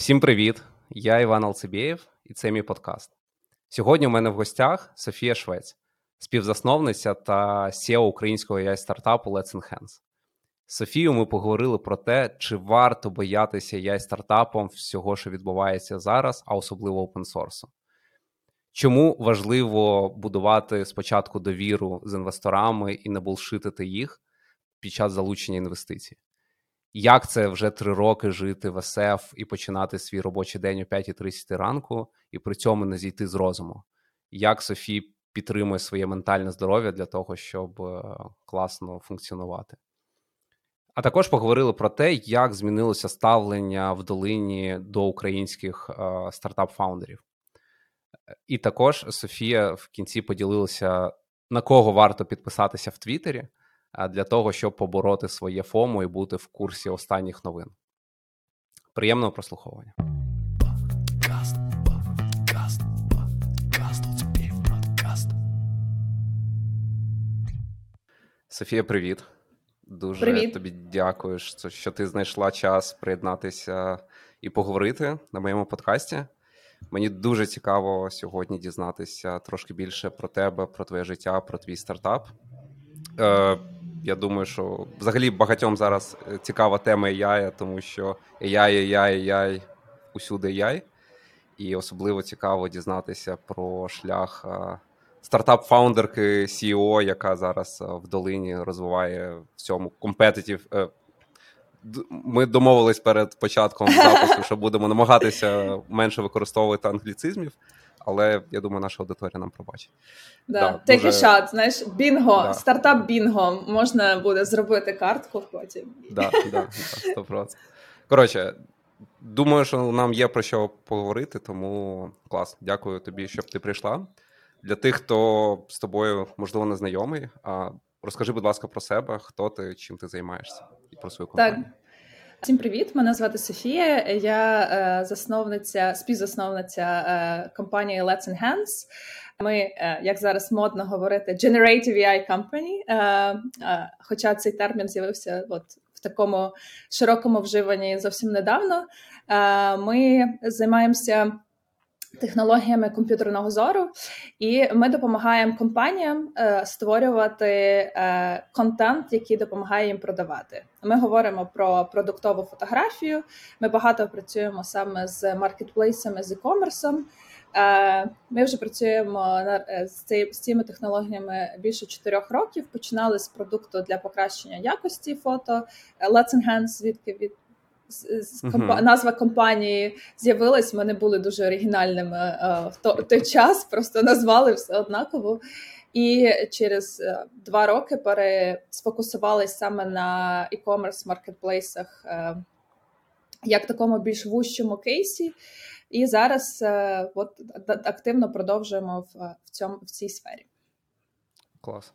Всім привіт! Я Іван Алцебєєв, і це мій подкаст. Сьогодні у мене в гостях Софія Швець, співзасновниця та CEO українського ai стартапу Let's Enhance. З Софією ми поговорили про те, чи варто боятися ai стартапом всього, що відбувається зараз, а особливо опенсорсу. Чому важливо будувати спочатку довіру з інвесторами і не булшитити їх під час залучення інвестицій? Як це вже три роки жити в СФ і починати свій робочий день о 5.30 ранку, і при цьому не зійти з розуму? Як Софі підтримує своє ментальне здоров'я для того, щоб е, класно функціонувати? А також поговорили про те, як змінилося ставлення в долині до українських е, стартап-фаундерів. І також Софія в кінці поділилася, на кого варто підписатися в Твіттері для того, щоб побороти своє FOMO і бути в курсі останніх новин. Приємного прослуховування. Софія, привіт. Дуже привіт. тобі дякую, що ти знайшла час приєднатися і поговорити на моєму подкасті. Мені дуже цікаво сьогодні дізнатися трошки більше про тебе, про твоє життя, про твій стартап. Е, я думаю, що взагалі багатьом зараз е, цікава тема AI, тому що AI, AI, AI, усюди AI. І особливо цікаво дізнатися про шлях е, стартап-фаундерки CEO, яка зараз в долині розвиває в цьому компетитів. Ми домовились перед початком запису, що будемо намагатися менше використовувати англіцизмів але я думаю, наша аудиторія нам пробачить. Да. Да, Take дуже... a shot, знаєш, бінго, да. стартап бінго. Можна буде зробити картку потім. Да, да, да, Коротше, думаю, що нам є про що поговорити, тому клас. Дякую тобі, щоб ти прийшла. Для тих, хто з тобою, можливо, не знайомий, розкажи, будь ласка, про себе, хто ти, чим ти займаєшся і про свою компанію. Так. Всім привіт! Мене звати Софія. Я е, засновниця, співзасновниця е, компанії Let's Enhance. Ми, е, як зараз модно говорити, Generative AI Company, Хоча цей термін з'явився от в такому широкому вживанні зовсім недавно. Ми займаємося технологіями комп'ютерного зору, і ми допомагаємо компаніям е, створювати е, контент, який допомагає їм продавати. Ми говоримо про продуктову фотографію. Ми багато працюємо саме з маркетплейсами, з e-commerce. Е, ми вже працюємо з цими технологіями більше чотирьох років. Починали з продукту для покращення якості фото Let's Enhance, звідки від компа... назва компанії з'явилась. Ми не були дуже оригінальними а, в, то, той час, просто назвали все однаково. І через а, два роки пересфокусувалися саме на e-commerce маркетплейсах як такому більш вущому кейсі. І зараз от активно продовжуємо в, в цьому в цій сфері. Клас.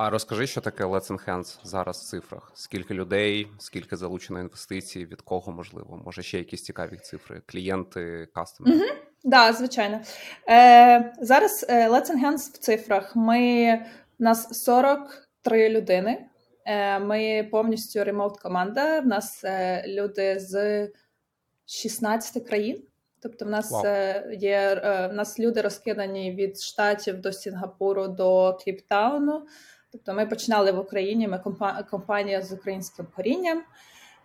А розкажи, що таке Let's Enhance зараз в цифрах? Скільки людей, скільки залучено інвестицій, від кого можливо? Може ще якісь цікаві цифри? Клієнти, кастомери? Так, угу. да, звичайно. Е, Зараз е, Let's Enhance в цифрах. Ми у нас 43 людини. Е, Ми повністю remote команда. В нас е, люди з 16 країн. Тобто, в нас wow. Е, є е, в нас люди розкидані від штатів до Сінгапуру до Кейптауну. Тобто ми починали в Україні, ми компанія з українським корінням,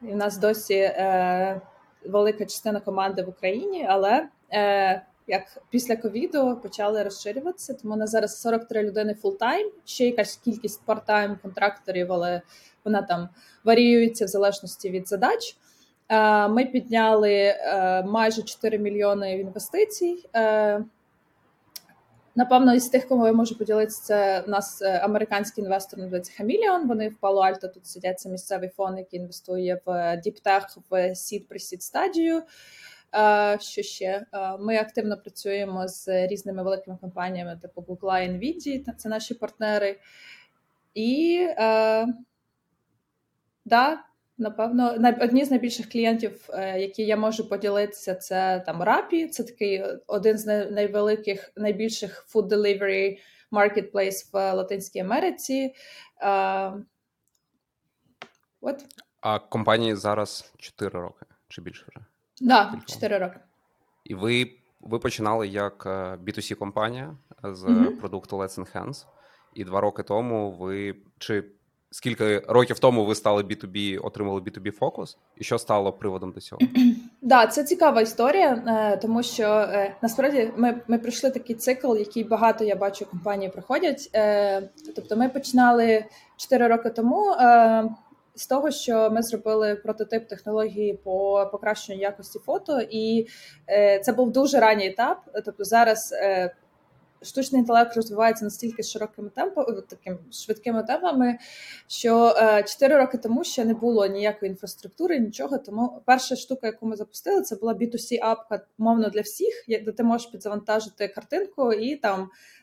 і в нас досі е, велика частина команди в Україні, але е, як після ковіду почали розширюватися, тому на зараз 43 людини full-time, ще якась кількість part-time контракторів, але вона там варіюється в залежності від задач. Е, ми підняли е, майже 4 мільйони інвестицій. Е, Напевно, із тих, кому я можу поділитися, це у нас е, американський інвестор називається Хаміліон. Вони в Пало Альто тут сидять. Це місцевий фонд, який інвестує в діптех в сід присід стадію. Що ще? Ми активно працюємо з різними великими компаніями, типу Google Nvidia, це наші партнери. І е, да, Напевно, одні з найбільших клієнтів, е, які я можу поділитися, це там Rappi. Це такий один з найвеликих, найбільших food delivery marketplace в Латинській Америці. От. А компанії зараз 4 роки чи більше вже? Да, 4 роки. І ви ви починали як B2C компанія з mm-hmm. продукту Let's Enhance, і два роки тому ви чи скільки років тому ви стали B2B, отримали B2B фокус, і що стало приводом до цього? Да, це цікава історія, е, тому що е, насправді ми ми пройшли такий цикл, який багато я бачу компанії проходять. Е, тобто, ми починали 4 роки тому. З того, що ми зробили прототип технології по покращенню якості фото, і це був дуже ранній етап. Тобто зараз штучний інтелект розвивається настільки широкими темпами, таким швидкими темпами, що 4 е, роки тому ще не було ніякої інфраструктури, нічого. Тому перша штука, яку ми запустили, це була B2C апка мовно для всіх, де ти можеш підзавантажити картинку і там Е,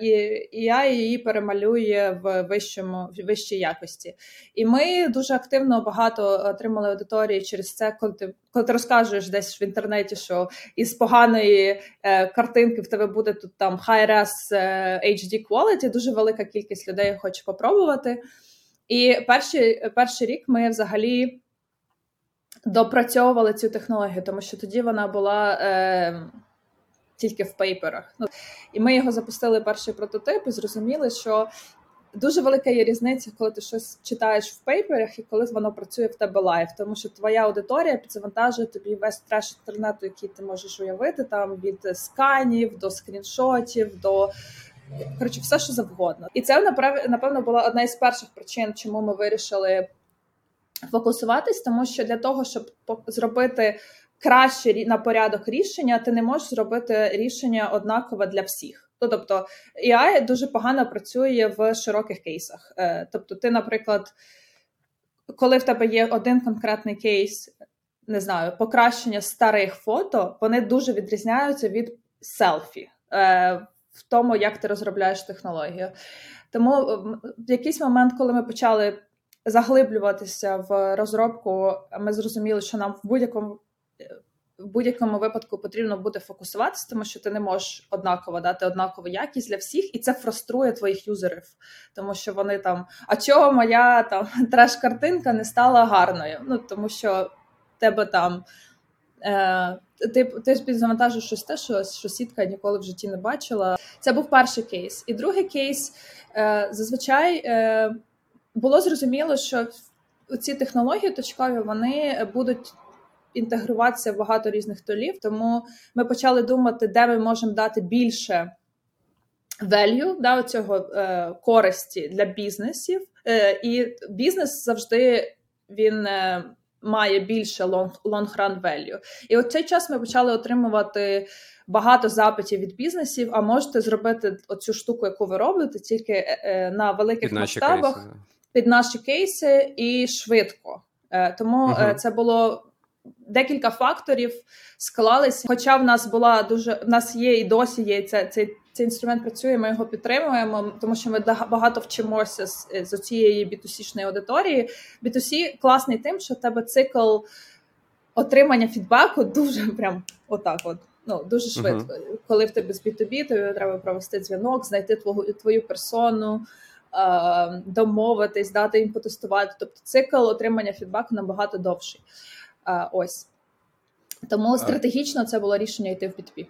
і я її перемалює в вищому в вищій якості. І ми дуже активно багато отримали аудиторії через це, коли ти коли ти розкажеш десь в інтернеті, що із поганої е, картинки в тебе буде тут там high-res е, HD quality, дуже велика кількість людей хоче попробувати. І перший, перший рік ми взагалі. Допрацьовували цю технологію, тому що тоді вона була е, тільки в papers-ах. Ну і ми його запустили перший прототип і зрозуміли, що дуже велика є різниця, коли ти щось читаєш в пейперах і коли воно працює в тебе live, тому що твоя аудиторія підзавантажує тобі весь треш інтернету, який ти можеш уявити, там від сканів до скріншотів до. Коротше, все, що завгодно, і це напевно була одна із перших причин, чому ми вирішили фокусуватись, тому що для того, щоб зробити краще на порядок рішення, ти не можеш зробити рішення однакове для всіх. Ну, тобто AI дуже погано працює в широких кейсах. Е, тобто, ти, наприклад, коли в тебе є один конкретний кейс, не знаю, покращення старих фото, вони дуже відрізняються від селфі е, в тому, як ти розробляєш технологію. Тому в якийсь момент, коли ми почали заглиблюватися в розробку, ми зрозуміли, що нам в будь-якому в будь-якому випадку потрібно буде фокусуватися, тому що ти не можеш однаково дати однакову якість для всіх, і це фруструє твоїх юзерів, тому що вони там, а чого моя там треш-картинка не стала гарною? Ну тому що тебе там. Е, ти ти підзавантажиш щось те, що що сітка ніколи в житті не бачила. Це був перший кейс. І другий кейс е, зазвичай е, було зрозуміло, що ці технології точкові вони будуть інтегруватися в багато різних толів. Тому ми почали думати, де ми можемо дати більше value, да, цього е, користі для бізнесів. Е, І бізнес завжди він. Е, Має більше long-run value. І от цей час ми почали отримувати багато запитів від бізнесів. А можете зробити оцю штуку, яку ви робите, тільки е, е на великих під масштабах кейси. під наші кейси і швидко. Е, Тому угу. це було декілька факторів склалися. Хоча в нас була дуже в нас є і досі є ця цей. Цей інструмент працює, ми його підтримуємо, тому що ми багато вчимося з, з цієї B2C-шної аудиторії. B2C класний тим, що в тебе цикл отримання фідбеку дуже прям отак. От ну дуже швидко. Uh-huh. Коли в тебе з B2B, тобі треба провести дзвінок, знайти твою твою персону, е, домовитись, дати їм потестувати. Тобто цикл отримання фідбеку набагато довший. Ось тому стратегічно це було рішення йти в B2B.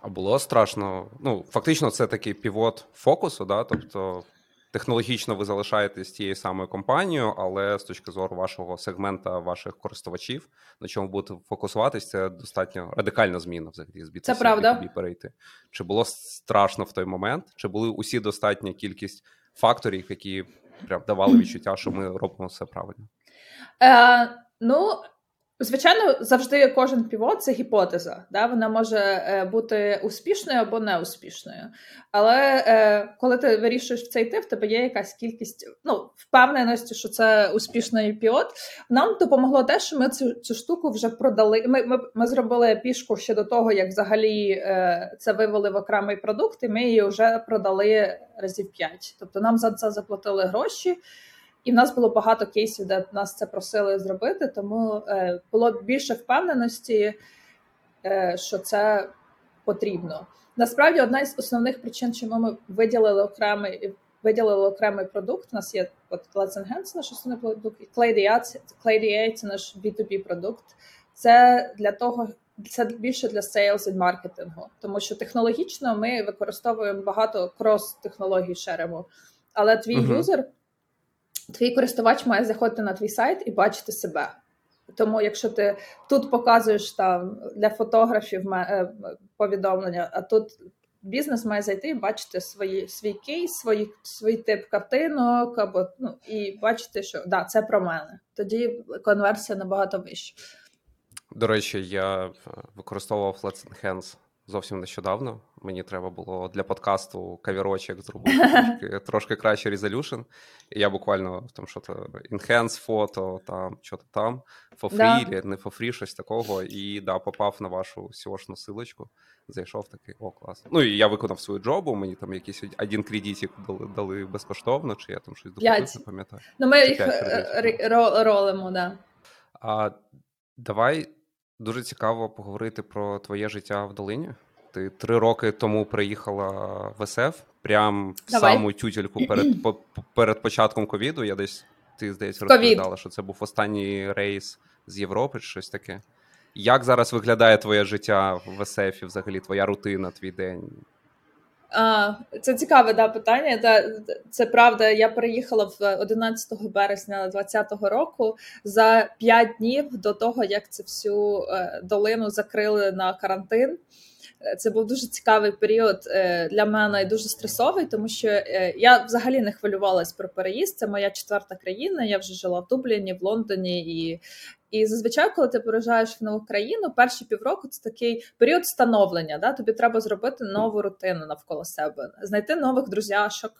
А було страшно. Ну, фактично, це такий півот фокусу, да? тобто технологічно ви залишаєтесь тією самою компанією, але з точки зору вашого сегмента, ваших користувачів, на чому будете фокусуватись, це достатньо радикальна зміна взагалі з B2C це правда. B2B перейти. Чи було страшно в той момент? Чи були усі достатня кількість факторів, які прям давали відчуття, що ми робимо все правильно? Е, Ну Звичайно, завжди кожен півот це гіпотеза. Да? Вона може е, бути успішною або неуспішною. Але е, коли ти вирішуєш в це йти, в тебе є якась кількість ну, впевненості, що це успішний півот. Нам допомогло те, що ми цю цю штуку вже продали. Ми ми, ми зробили пішку ще до того, як взагалі е, це вивели в окремий продукт, і ми її вже продали разів п'ять. Тобто нам за це заплатили гроші. І в нас було багато кейсів, де нас це просили зробити, тому е, було більше впевненості, е, що це потрібно. Насправді, одна із основних причин, чому ми виділили окремий виділили окремий продукт. У нас є от Let's Enhance, наш основний продукт, і Clay DA, це наш B2B продукт. це для того, це більше для сейлс і маркетингу, тому що технологічно ми використовуємо багато крос-технологій шеремо, але твій uh-huh. юзер, твій користувач має заходити на твій сайт і бачити себе. Тому, якщо ти тут показуєш там для фотографів е, повідомлення, а тут бізнес має зайти і бачити свої, свій кейс, свої, свій тип картинок, або ну і бачити, що да, це про мене. Тоді конверсія набагато вища. До речі, я е, використовував Let's Enhance зовсім нещодавно. Мені треба було для подкасту кавірочок зробити трошки, трошки краще резолюшн. І я буквально там що то enhance фото, там що то там, for free, да. не for free, щось такого. І да, попав на вашу seo силочку. Зайшов такий, о, клас. Ну і я виконав свою джобу, мені там якийсь один кредитик дали дали безкоштовно, чи я там щось докупив, не пам'ятаю. Ну, ми їх е, ролимо, да. А давай дуже цікаво поговорити про твоє життя в долині. Ти три роки тому приїхала в СФ, прям в Давай. саму тютельку перед по, перед початком ковіду. Я десь ти здається розповідала, що це був останній рейс з Європи, чи щось таке. Як зараз виглядає твоє життя в СФ і взагалі твоя рутина, твій день? Це цікаве да, питання. Це, це правда. Я переїхала в 11 березня 2020 року за 5 днів до того, як це всю е, долину закрили на карантин. Це був дуже цікавий період е, для мене і дуже стресовий, тому що е, я взагалі не хвилювалась про переїзд. Це моя четверта країна. Я вже жила в Дубліні, в Лондоні, і і зазвичай, коли ти переїжджаєш в нову країну, перші півроку це такий період становлення. Да? Тобі треба зробити нову рутину навколо себе, знайти нових друзяшок,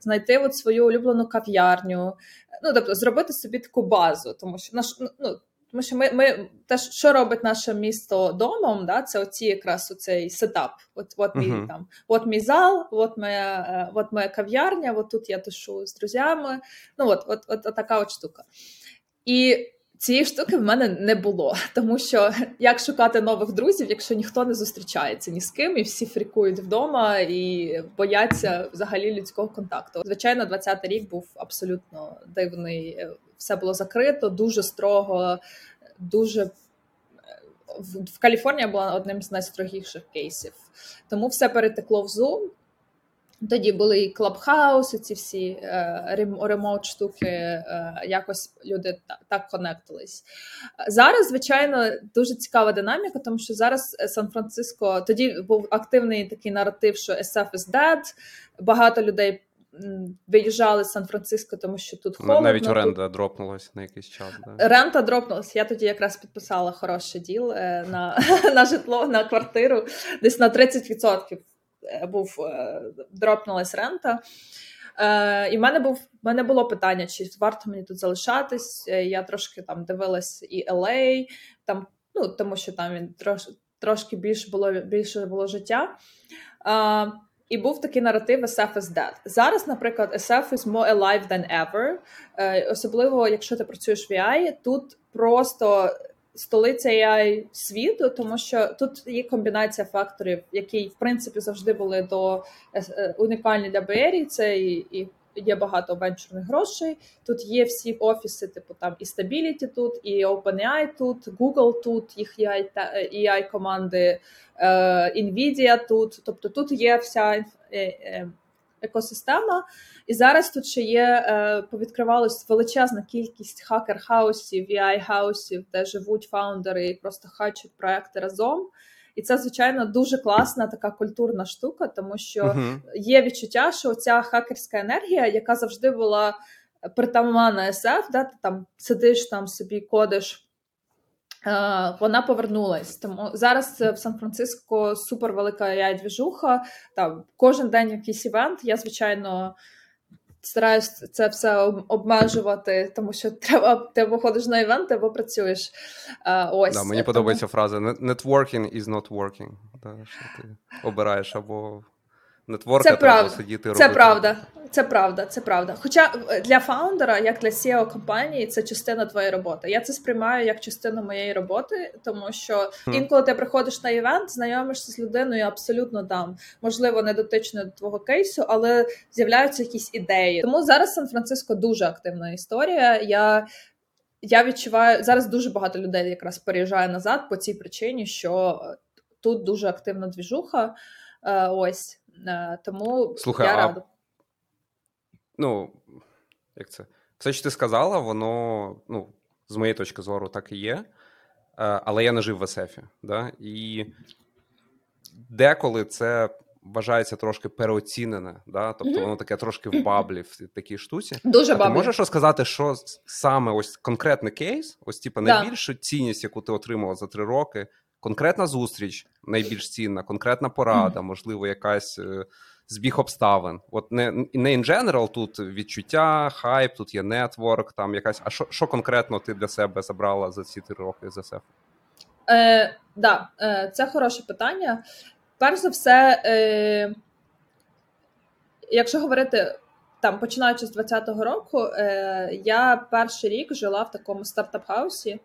знайти от свою улюблену кав'ярню. Ну тобто зробити собі таку базу, тому що наш ну. Тому що ми ми те, що робить наше місто домом, да, це оці якраз оцей сетап. От от мій uh-huh. там, от мій зал, от моя е, от моя кав'ярня, от тут я тушу з друзями. Ну от, от, от, от така от штука. І цієї штуки в мене не було, тому що як шукати нових друзів, якщо ніхто не зустрічається ні з ким, і всі фрікують вдома і бояться взагалі людського контакту. Звичайно, 20-й рік був абсолютно дивний. Все було закрито, дуже строго, дуже в Каліфорнія була одним з найстрогіших кейсів, тому все перетекло в Zoom. Тоді були і клабхауси, ці всі е, ремоут штуки, е, якось люди так конектились. Зараз, звичайно, дуже цікава динаміка, тому що зараз Сан-Франциско тоді був активний такий наратив, що SF is dead, Багато людей виїжджали з Сан-Франциско, тому що тут холодно. Навіть оренда тут... дропнулася на якийсь час. Да. Рента дропнулася. Я тоді якраз підписала хороший діл е, на, на житло, на квартиру, десь на 30%. Е, був е, дропнулась рента. Е, І в мене був в мене було питання, чи варто мені тут залишатись. Е, я трошки там дивилась і LA, там, ну тому що там він трош, трошки більше було більше було життя. Е, і був такий наратив SF is dead. Зараз, наприклад, SF is more alive than ever. Е, Особливо, якщо ти працюєш в AI, тут просто столиця світу, тому що тут є комбінація факторів, які в принципі завжди були до е, е, унікальні для BRI, Це і, і є багато венчурних грошей. Тут є всі офіси, типу там і Stability тут, і OpenAI тут, Google тут, їх AI, AI команди, Nvidia тут. Тобто тут є вся е, екосистема. І зараз тут ще є е, повідкривалась величезна кількість хакер-хаусів, VI-хаусів, де живуть фаундери і просто хачуть проекти разом. І це, звичайно, дуже класна така культурна штука, тому що uh-huh. є відчуття, що ця хакерська енергія, яка завжди була притаманна SF, да, ти там сидиш там собі кодиш. Е, вона повернулась. Тому зараз в Сан-Франциско супер велика двіжуха Там кожен день якийсь івент. Я звичайно стараюсь це все обмежувати, тому що треба ти або ходиш на івент, або працюєш. Е, ось да, мені тому... подобається фраза networking is not working. Да, що ти обираєш або нетворка, це треба сидіти робити. Це правда. Це правда, це правда. Хоча е, для фаундера, як для seo компанії, це частина твоєї роботи. Я це сприймаю як частину моєї роботи, тому що інколи ти приходиш на івент, знайомишся з людиною абсолютно там, можливо, не дотично до твого кейсу, але з'являються якісь ідеї. Тому зараз Сан-Франциско дуже активна історія. Я я відчуваю зараз дуже багато людей якраз переїжджає назад по цій причині, що тут дуже активна двіжуха. Е, ось тому Слухай, я а... рада. Ну, як це? Все, що ти сказала, воно, ну, з моєї точки зору, так і є. Але я не жив в СФі. Да? І деколи це вважається трошки переоцінене, да? тобто воно таке трошки в bubble-і в такій штуці. Дуже а bubble-і. Ти можеш розказати, що саме ось конкретний кейс, ось типу, найбільшу да. цінність, яку ти отримала за три роки, конкретна зустріч найбільш цінна, конкретна порада, mm-hmm. можливо, якась е, збіг обставин. От не не in general, тут відчуття, хайп, тут є нетворк, там якась. А що що конкретно ти для себе забрала за ці три роки з СФ? Е, да, е, це хороше питання. Перш за все, е, якщо говорити там, починаючи з 20-го року, е, я перший рік жила в такому стартап-хаусі,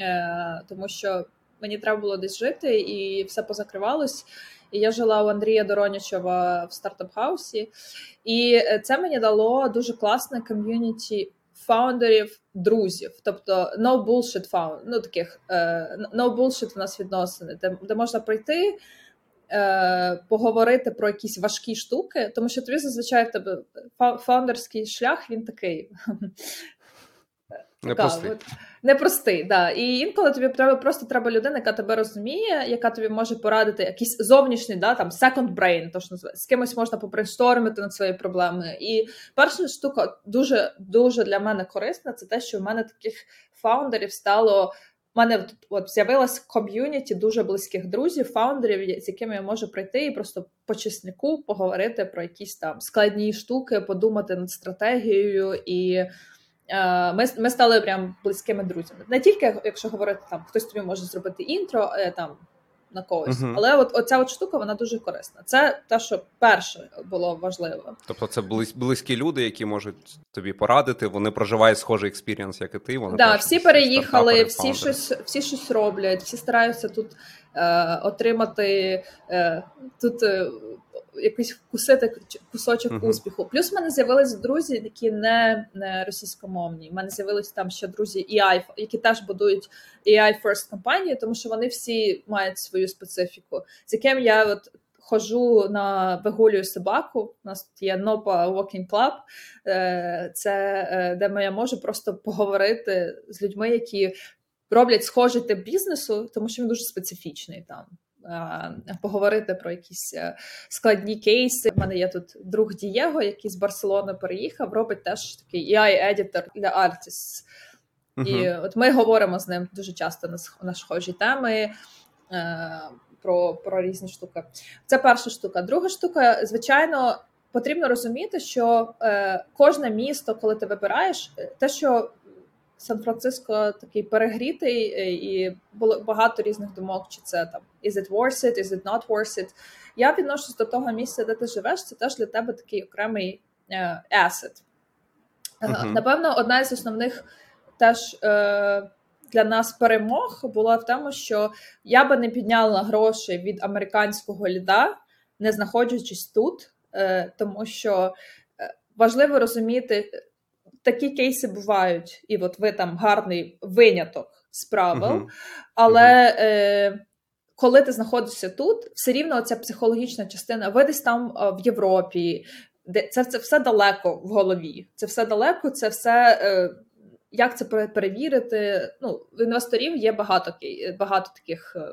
е, тому що мені треба було десь жити, і все позакривалось. І я жила у Андрія Доронячова в стартап-хаусі, і це мені дало дуже класне ком'юніті фаундерів, друзів, тобто no bullshit found... ну таких no bullshit в нас відносини, де, де можна прийти е, поговорити про якісь важкі штуки, тому що тобі зазвичай в тебе фаундерський шлях він такий. Непростий. Непростий, да. І інколи тобі треба просто треба людина, яка тебе розуміє, яка тобі може порадити якийсь зовнішній, да, там second brain, то що називається. з кимось можна попрейнштормити над свої проблеми. І перша штука дуже дуже для мене корисна, це те, що в мене таких фаундерів стало у мене от з'явилась ком'юніті дуже близьких друзів, фаундерів, з якими я можу прийти і просто по чеснику поговорити про якісь там складні штуки, подумати над стратегією і. Е, ми ми стали прям близькими друзями. Не тільки якщо говорити там, хтось тобі може зробити інтро, е, там на когось. Uh-huh. Але от оця от штука вона дуже корисна. Це те, що перше було важливо. Тобто, це близькі люди, які можуть тобі порадити. Вони проживають схожий experience, як і ти. Вони да, всі переїхали, всі щось, всі щось роблять, всі стараються тут е, отримати е, тут. Е, якийсь вкусити кусочок uh-huh. успіху. Плюс в мене з'явились друзі, які не, не російськомовні. У мене з'явились там ще друзі AI, які теж будують AI First компанії, тому що вони всі мають свою специфіку, з яким я от. Хожу на вигулюю собаку. У нас тут є Noppa Walking Club, е, це е, де я можу просто поговорити з людьми, які роблять схожий тип бізнесу, тому що він дуже специфічний там поговорити про якісь е, складні кейси. У мене є тут друг Дієго, який з Барселони переїхав, робить теж такий AI-едітор для artists. І от ми говоримо з ним дуже часто на, схожі теми. Е, про про різні штуки. Це перша штука. Друга штука, звичайно, потрібно розуміти, що е, кожне місто, коли ти вибираєш, е, те, що Сан-Франциско такий перегрітий, е, і було багато різних думок, чи це там is it worth it, is it not worth it. Я відношусь до того місця, де ти живеш, це теж для тебе такий окремий е, asset. Uh-huh. Напевно, одна із основних теж е, для нас перемог була в тому, що я би не підняла гроші від американського ліда, не знаходячись тут, е, тому що важливо розуміти такі кейси бувають, і от ви там гарний виняток з правил, uh-huh. але е, коли ти знаходишся тут, все рівно ця психологічна частина, ви десь там в Європі, де це це все далеко в голові. Це все далеко, це все. Е, як це перевірити? Ну, в інвесторів є багато багато таких е,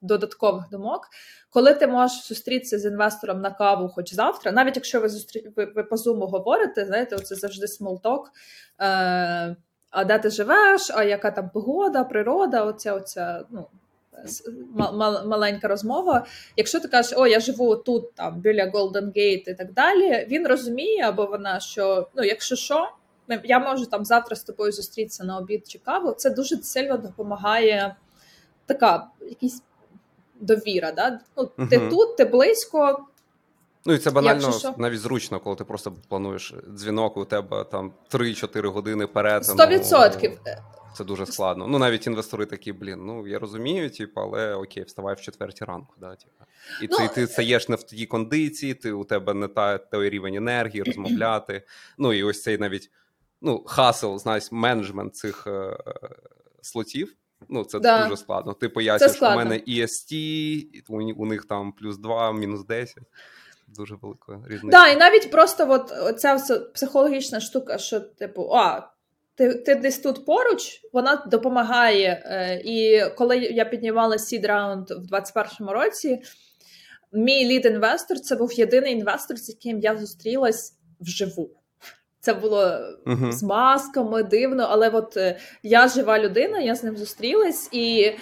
додаткових думок. Коли ти можеш зустрітися з інвестором на каву, хоч завтра, навіть якщо ви зустрі... ви, ви по зуму говорите, знаєте, це завжди small talk. Е... А де ти живеш, а яка там погода, природа, оця оця, ну. Маленька розмова. Якщо ти кажеш, о, я живу тут, там біля Golden Gate і так далі, він розуміє або вона, що ну, якщо що, я можу там завтра з тобою зустрітися на обід чи каву. Це дуже сильно допомагає така якісь довіра. Да? Ну, угу. Ти тут, ти близько. Ну і це банально навіть зручно, коли ти просто плануєш дзвінок, у тебе там 3-4 години перед. 100%. Ну, це дуже складно. Ну навіть інвестори такі, блін, ну я розумію, типу, але окей, вставай в четвертій ранку. Да, типу. І ну, ти ти стаєш не в тій кондиції, ти у тебе не та той рівень енергії, розмовляти. Ну і ось цей навіть ну, хасл, знаєш, менеджмент цих е, слотів. Ну, це да. дуже складно. Ти пояснюєш, що у мене EST, у, у них там плюс 2, мінус 10. Дуже велика різниця. Да, і навіть просто от ця психологічна штука, що, типу, а, ти ти десь тут поруч, вона допомагає. Е, і коли я піднімала Seed Round в 2021 році, мій лід-інвестор це був єдиний інвестор, з яким я зустрілась вживу. Це було uh-huh. з масками дивно, але от е, я жива людина, я з ним зустрілась, і е,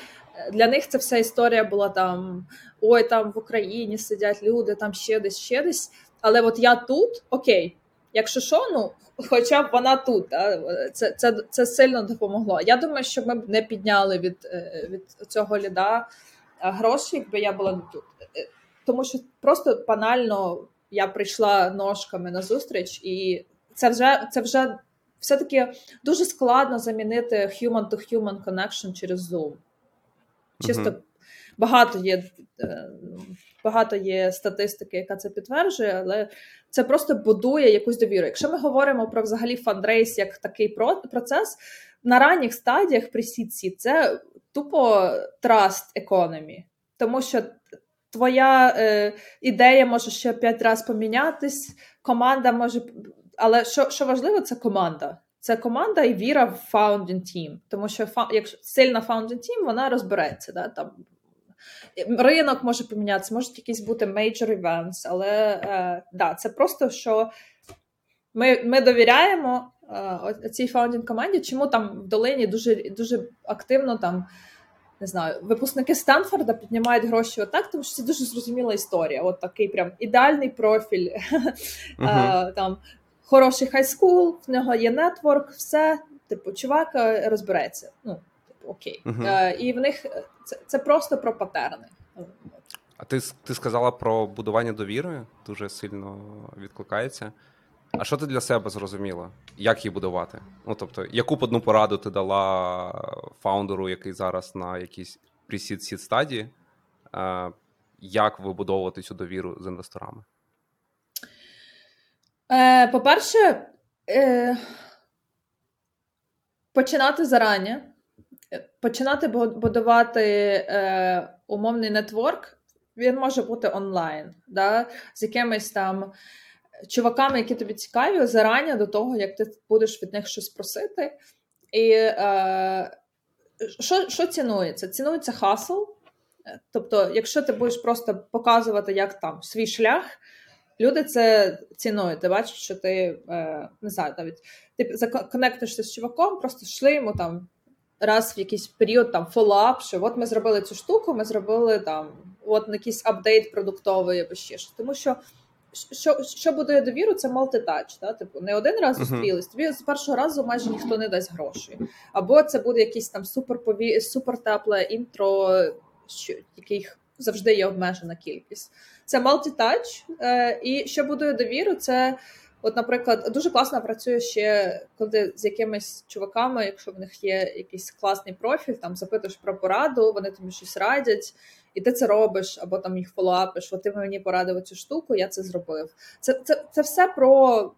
для них ця вся історія була там: ой, там в Україні сидять люди, там ще десь, ще десь. Але от я тут, окей, якщо що, ну хоча б вона тут, да? це це, це сильно допомогло. Я думаю, що ми б не підняли від е, від цього ліда гроші, якби я була не тут. Тому що просто банально я прийшла ножками на зустріч і це вже це вже все-таки дуже складно замінити human-to-human connection через Zoom. Чисто uh-huh. багато є е, багато є статистики, яка це підтверджує, але це просто будує якусь довіру. Якщо ми говоримо про взагалі fundraise як такий процес, на ранніх стадіях pre-seed-і це тупо trust economy, тому що твоя е, ідея може ще п'ять разів помінятись, команда може але що що важливо, це команда. Це команда і віра в founding team. Тому що якщо сильна founding team, вона розбереться. Да? Там, Ринок може помінятися, можуть якісь бути major events, але е, да, це просто що ми ми довіряємо е, цій founding команді, чому там в долині дуже дуже активно там. Не знаю, випускники Стенфорда піднімають гроші отак, тому що це дуже зрозуміла історія. От такий прям ідеальний профіль. Uh-huh. Там хороший high school, в нього є нетворк, все. Типу, чувак е, розбереться. Ну, типу, окей. Uh-huh. Е, І в них е, це це просто про патерни. А ти ти сказала про будування довіри, дуже сильно відкликається. А що ти для себе зрозуміла? Як її будувати? Ну тобто, яку б одну пораду ти дала фаундеру, який зараз на якійсь пресід сід стадії? Е, як вибудовувати цю довіру з інвесторами? Е, По-перше, е, починати зарані, починати будувати е, умовний нетворк, він може бути онлайн, да, з якимись там чуваками, які тобі цікаві, зарані до того, як ти будеш від них щось просити. І е, що що цінується? Цінується хасл. Тобто, якщо ти будеш просто показувати, як там свій шлях. Люди це цінують. Ти бачиш, що ти е, не знаю, навіть ти законектишся з чуваком, просто йшли йому там раз в якийсь період там фоллап, що от ми зробили цю штуку, ми зробили там от якийсь апдейт продуктовий або ще щось. Тому що що що будує довіру, це малтитач. Да? Типу, не один раз зустрілись, тобі з першого разу майже ніхто не дасть гроші. Або це буде якийсь там суперпові, супертепле інтро, що яких завжди є обмежена кількість. Це multi-touch, е, і що будує довіру, це. От, наприклад, дуже класно працює ще коли з якимись чуваками, якщо в них є якийсь класний профіль, там запитуєш про пораду, вони тобі щось радять, і ти це робиш, або там їх follow up-иш, от ти мені порадив цю штуку, я це зробив. Це це, це все про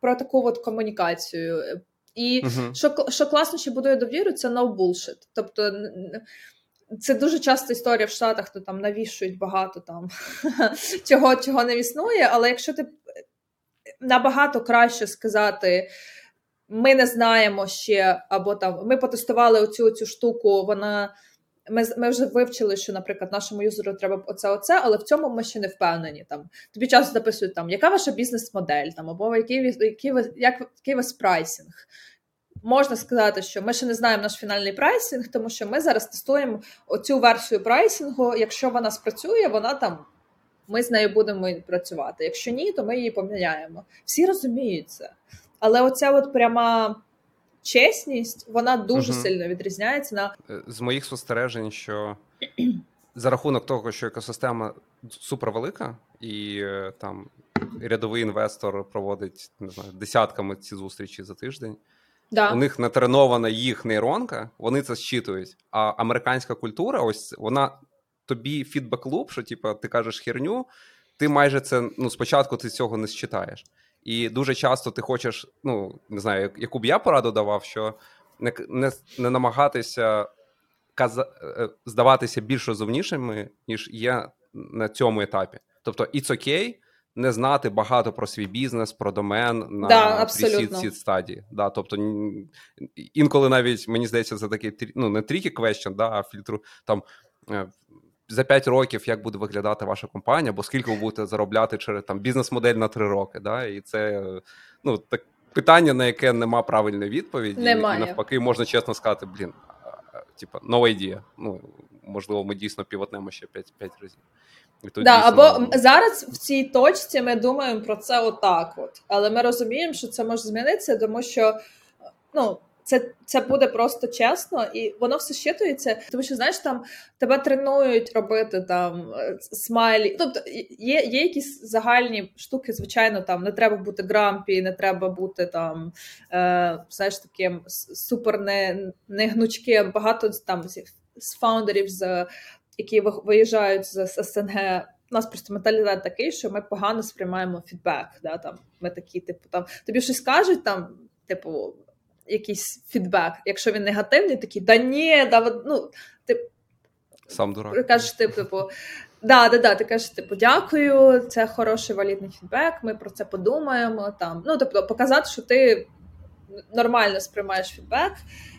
про таку от комунікацію. І uh-huh. що що класно, що будує довіру, це no bullshit. Тобто це дуже часто історія в Штатах, то там навішують багато там чого чого не існує. Але якщо ти набагато краще сказати, ми не знаємо ще, або там ми потестували оцю цю штуку, вона. Ми ми вже вивчили, що, наприклад, нашому юзеру треба оце, оце, але в цьому ми ще не впевнені. Там тобі часто записують там, яка ваша бізнес-модель, там або який який, як, який вас прайсинг можна сказати, що ми ще не знаємо наш фінальний прайсинг, тому що ми зараз тестуємо оцю версію прайсингу. Якщо вона спрацює, вона там. Ми з нею будемо працювати. Якщо ні, то ми її поміняємо. Всі розуміють це. Але оця от пряма чесність, вона дуже угу. сильно відрізняється на е, з моїх спостережень, що за рахунок того, що екосистема супервелика, і е, там рядовий інвестор проводить не знаю десятками ці зустрічі за тиждень. Да. У них натренована їх нейронка, вони це зчитують. А американська культура, ось вона тобі фідбек луп що типу, ти кажеш херню, ти майже це ну, спочатку ти цього не считаєш. І дуже часто ти хочеш, ну не знаю, яку б я пораду давав, що не не, не намагатися каза, е, здаватися більш розумнішими, ніж є на цьому етапі. Тобто, it's okay не знати багато про свій бізнес, про домен на да, сід стадії. Да, Тобто інколи навіть мені здається, це такий ну, не трікі question, да, а фільтру там. Е, за 5 років як буде виглядати ваша компанія, або скільки ви будете заробляти через там бізнес-модель на 3 роки. Да? І це ну так питання, на яке нема правильної відповіді, Немає. і навпаки, можна чесно сказати, блін, типа no idea. Ну можливо, ми дійсно півотнемо ще 5, 5 разів. Да. Або зараз в цій точці ми думаємо про це отак, от але ми розуміємо, що це може змінитися, тому що ну це це буде просто чесно, і воно все щитується, тому що знаєш, там тебе тренують робити там е, смайлі. Тобто є є якісь загальні штуки, звичайно, там не треба бути грампі, не треба бути там е, знаєш, таким супер не, не гнучким. Багато там з фаундерів, з які виїжджають з СНГ. У нас просто менталітет такий, що ми погано сприймаємо фідбек. Да, там Ми такі, типу, там тобі щось кажуть, там, типу, якийсь фідбек. Якщо він негативний, такий да ні, да, ну, ти сам дурак. кажеш, типу, да, да, да, ти кажеш, типу, дякую, це хороший валідний фідбек, ми про це подумаємо. Там. Ну, тобто, показати, що ти нормально сприймаєш фідбек,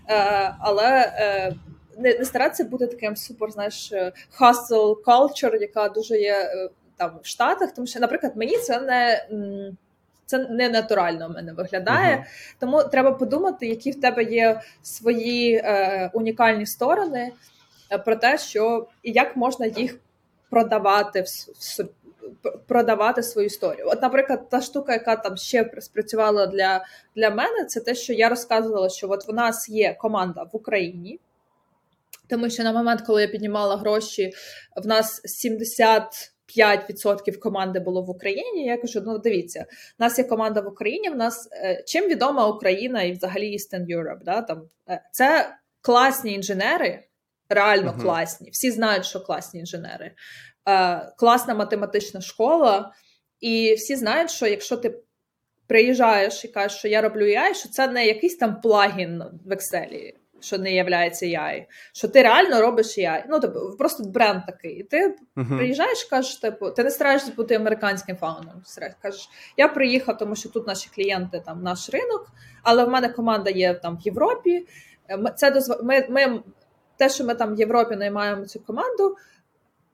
е, але. Е, не, не старатися бути таким супер, знаєш, е, hustle culture, яка дуже є е, там в Штатах, тому що, наприклад, мені це не це не натурально в мене виглядає. Uh-huh. Тому треба подумати, які в тебе є свої е, унікальні сторони е, про те, що і як можна їх продавати в, в продавати свою історію. От, наприклад, та штука, яка там ще спрацювала для для мене, це те, що я розказувала, що от в нас є команда в Україні. Тому що на момент, коли я піднімала гроші, в нас 70 5% команди було в Україні. Я кажу: ну дивіться, у нас є команда в Україні. В нас е, чим відома Україна і взагалі Eastern Europe, да, там е, це класні інженери, реально uh-huh. класні. Всі знають, що класні інженери, е, класна математична школа, і всі знають, що якщо ти приїжджаєш і кажеш, що я роблю AI, що це не якийсь там плагін в Excel що не являється AI, що ти реально робиш AI. Ну, тобто, просто бренд такий. І ти uh-huh. приїжджаєш, кажеш, типу, ти не стараєшся бути американським фаундером. Кажеш, я приїхав, тому що тут наші клієнти, там наш ринок, але в мене команда є там в Європі. Це дозв... ми, ми, Те, що ми там в Європі наймаємо цю команду.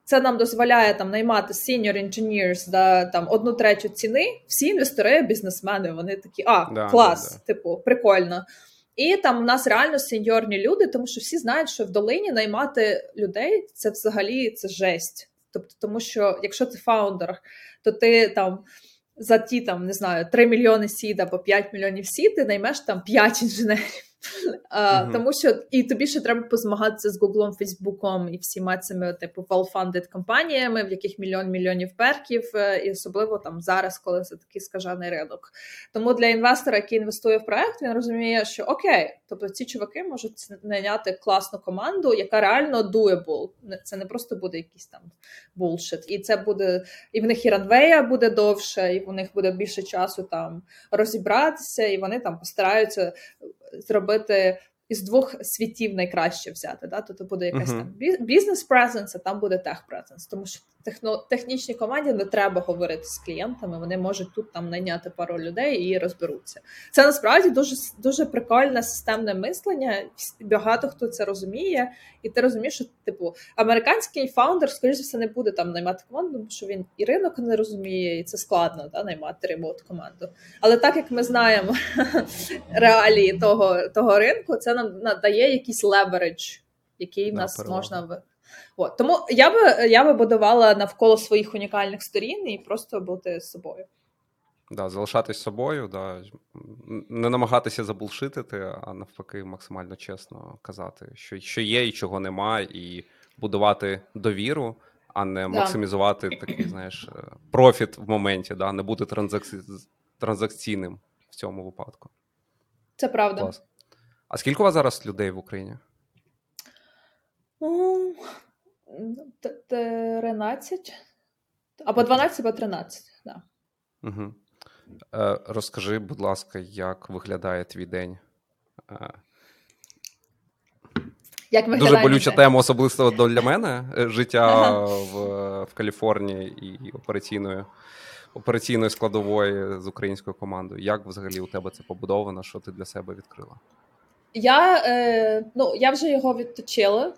Це нам дозволяє там наймати senior engineers за там одну третю ціни. Всі інвестори, бізнесмени, вони такі, а да, клас, да, да. типу, прикольно. І там у нас реально сеньорні люди, тому що всі знають, що в долині наймати людей це взагалі це жесть. Тобто, тому що якщо ти фаундер, то ти там за ті там не знаю 3 мільйони сід або 5 мільйонів сід, ти наймеш там 5 інженерів. Uh-huh. Тому що і тобі ще треба позмагатися з Гуглом, Фейсбуком і всіма цими типу well-funded компаніями, в яких мільйон мільйонів перків, е, і особливо там зараз, коли це такий скажений ринок. Тому для інвестора, який інвестує в проект, він розуміє, що окей, тобто ці чуваки можуть найняти класну команду, яка реально doable. Це не просто буде якийсь там bullshit. І це буде і в них і ранвея буде довше, і в них буде більше часу там розібратися, і вони там постараються зробити із двох світів найкраще взяти. Да? Тобто буде якась uh-huh. там бізнес презенс, а там буде тех презенс. Тому що техно, технічній команді не треба говорити з клієнтами. Вони можуть тут там найняти пару людей і розберуться. Це насправді дуже дуже прикольне системне мислення. Багато хто це розуміє, і ти розумієш, що типу американський фаундер, скоріш за все, не буде там наймати команду, тому що він і ринок не розуміє, і це складно да, наймати remote команду. Але так як ми знаємо реалії того того ринку, це нам надає якийсь leverage, який в нас можна От. Тому я би я би будувала навколо своїх унікальних сторін і просто бути з собою. Да, залишатись собою, да, не намагатися забулшитити, а навпаки, максимально чесно казати, що що є і чого нема, і будувати довіру, а не да. максимізувати такий, знаєш, е, профіт в моменті, да, не бути транзакці... транзакційним в цьому випадку. Це правда. Клас. А скільки у вас зараз людей в Україні? 13. Або 12, або 13, да. Угу. Е, розкажи, будь ласка, як виглядає твій день? Як Дуже болюча тема, особливо для мене життя ага. в в Каліфорнії і операційною операційної складової з українською командою. Як взагалі у тебе це побудовано? Що ти для себе відкрила? Я е, ну, я вже його відточила.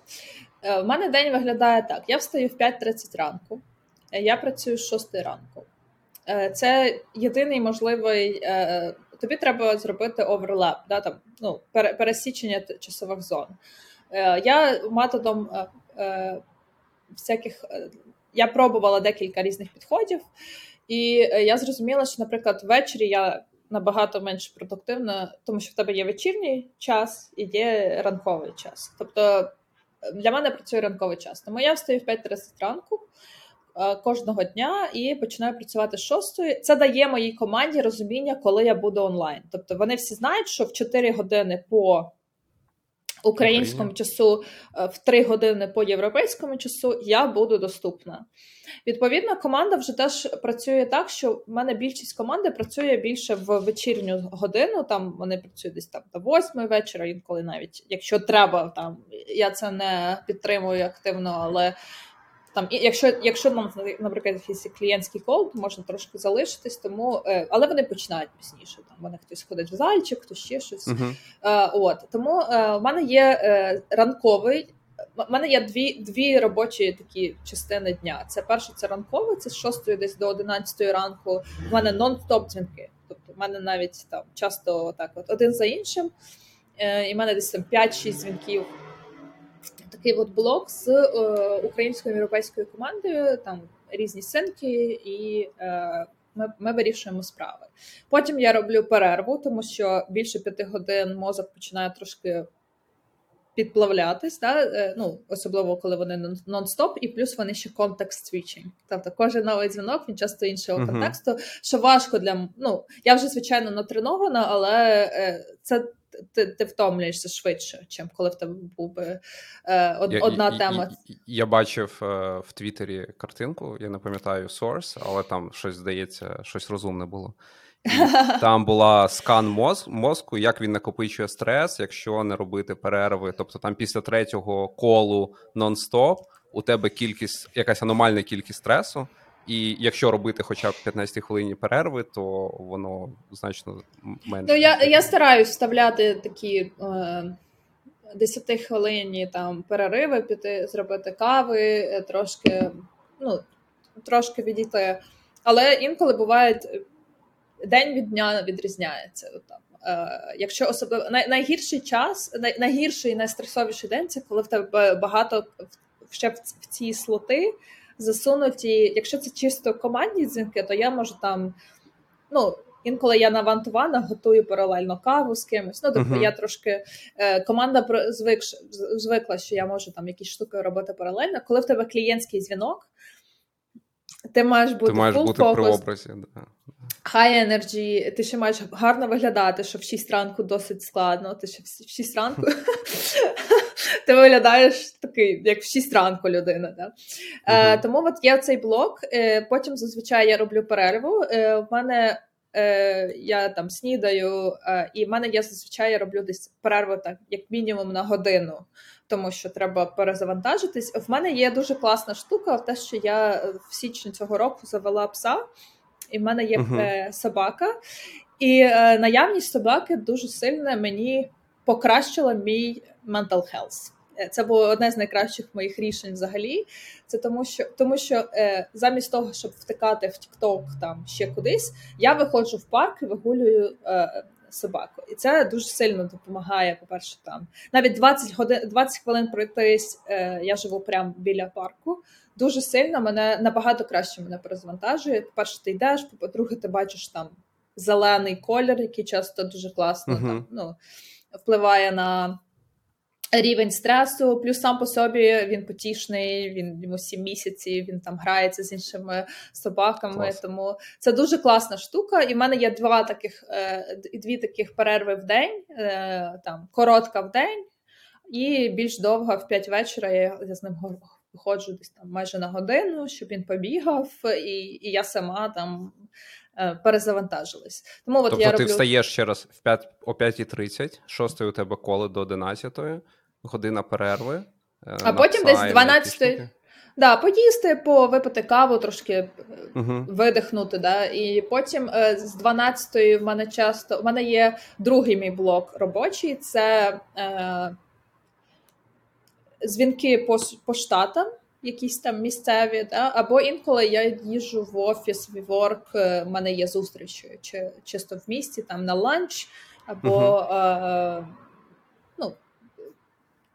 Е, У мене день виглядає так: я встаю в 5.30 ранку, е, я працюю з 6 ранку. Е, Це єдиний можливий. Е, Тобі треба зробити оверлеп, да, там, ну, пересічення часових зон. Е, Я методом е, е, всяких. Е, я пробувала декілька різних підходів, і я зрозуміла, що, наприклад, ввечері я набагато менш продуктивно, тому що в тебе є вечірній час і є ранковий час. Тобто для мене працює ранковий час. Тому я встаю в 5.30 ранку е, кожного дня і починаю працювати 6. Це дає моїй команді розуміння, коли я буду онлайн. Тобто вони всі знають, що в 4 години по українському Україні. часу е, в 3 години по європейському часу я буду доступна. Відповідно, команда вже теж працює так, що в мене більшість команди працює більше в вечірню годину. Там вони працюють десь там до восьмої вечора, інколи навіть якщо треба, там я це не підтримую активно, але там, якщо якщо нам наприклад, якийсь клієнтський кол, то можна трошки залишитись, тому е, але вони починають пізніше. Там вони хтось ходить в зальчик, хтось ще щось. Uh-huh. От тому е, в мене є ранковий. У мене є дві дві робочі такі частини дня. Це перше, це ранкове, це з 6 десь до 11 ранку. У мене нон-стоп дзвінки. Тобто в мене навіть там часто так от один за іншим. І в мене десь там 5-6 дзвінків такий от блок з е, українською європейською командою, там різні синки, і е, ми ми вирішуємо справи. Потім я роблю перерву, тому що більше п'яти годин мозок починає трошки. Підплавлятись, да? Е, ну, особливо коли вони нон-стоп, і плюс вони ще контекст свічинг. Тобто кожен новий дзвінок він часто іншого uh-huh. контексту, що важко для ну я вже звичайно натренована, але е, це ти ти втомлюєшся швидше, чим коли в тебе був би е, од, одна я, тема. Я, я бачив е, в Твіттері картинку, я не пам'ятаю source, але там щось здається, щось розумне було. І там була скан моз, мозку, як він накопичує стрес, якщо не робити перерви. Тобто, там після третього колу нон-стоп у тебе кількість, якась аномальна кількість стресу. І якщо робити хоча б 15 хвилинні перерви, то воно значно менше. Ну я я стараюсь вставляти такі е, 10 хвилинні там перериви, піти зробити кави, е, трошки ну, трошки відійти. Але інколи буває день від дня відрізняється. Там. Е, Якщо особливо най, найгірший час, най, найгірший і найстресовіший день це коли в тебе багато ще в, в ці слоти засунуті. Якщо це чисто командні дзвінки, то я можу там. ну, Інколи я на вантувана готую паралельно каву з кимось. Ну, тобто uh-huh. я трошки е, команда звик, звикла, що я можу там якісь штуки робити паралельно. Коли в тебе клієнтський дзвінок, ти маєш бути ти маєш бути при образі. Да. High energy, ти ще маєш гарно виглядати, що в 6 ранку досить складно. Ти ще в 6 ранку ти виглядаєш такий, як в 6 ранку людина. Да? Uh-huh. Е, Тому от є цей блок. Е, Потім зазвичай я роблю перерву. Е, В мене е, я там снідаю, е, і в мене я зазвичай я роблю десь перерву так, як мінімум на годину. Тому що треба перезавантажитись. В мене є дуже класна штука, те, що я в січні цього року завела пса, і в мене є uh-huh. собака, і е, наявність собаки дуже сильно мені покращила мій mental health. Е, це було одне з найкращих моїх рішень взагалі. Це тому, що тому що е, замість того, щоб втикати в TikTok там ще кудись, я виходжу в парк і вигулюю е, собаку. І це дуже сильно допомагає. По-перше, там навіть 20 годин 20 хвилин пройтись. Е, я живу прямо біля парку. Дуже сильно мене набагато краще мене перезвантажує. По перше, ти йдеш, по-друге, ти бачиш там зелений колір, який часто дуже класно uh-huh. там ну впливає на рівень стресу. Плюс сам по собі він потішний, він йому сім місяців, він там грається з іншими собаками. Клас. Тому це дуже класна штука. І в мене є два таких е, дві таких перерви в день, е, там коротка в день і більш довга в п'ять вечора. Я, я з ним виходжу десь там майже на годину, щоб він побігав, і і я сама там е, перезавантажились. Тому от тобто я ти роблю... встаєш ще раз в 5, о 5.30, 6 у тебе коло до 11, година перерви. Е, а потім десь 12 Да, поїсти, повипити каву, трошки uh-huh. видихнути. Да? І потім е, з 12-ї в мене часто в мене є другий мій блок робочий це е, дзвінки по по штатам, якісь там місцеві, да? або інколи я їжу в офіс, в ворк, в мене є зустрічі, чи чисто в місті, там на ланч, або. Uh-huh. Е,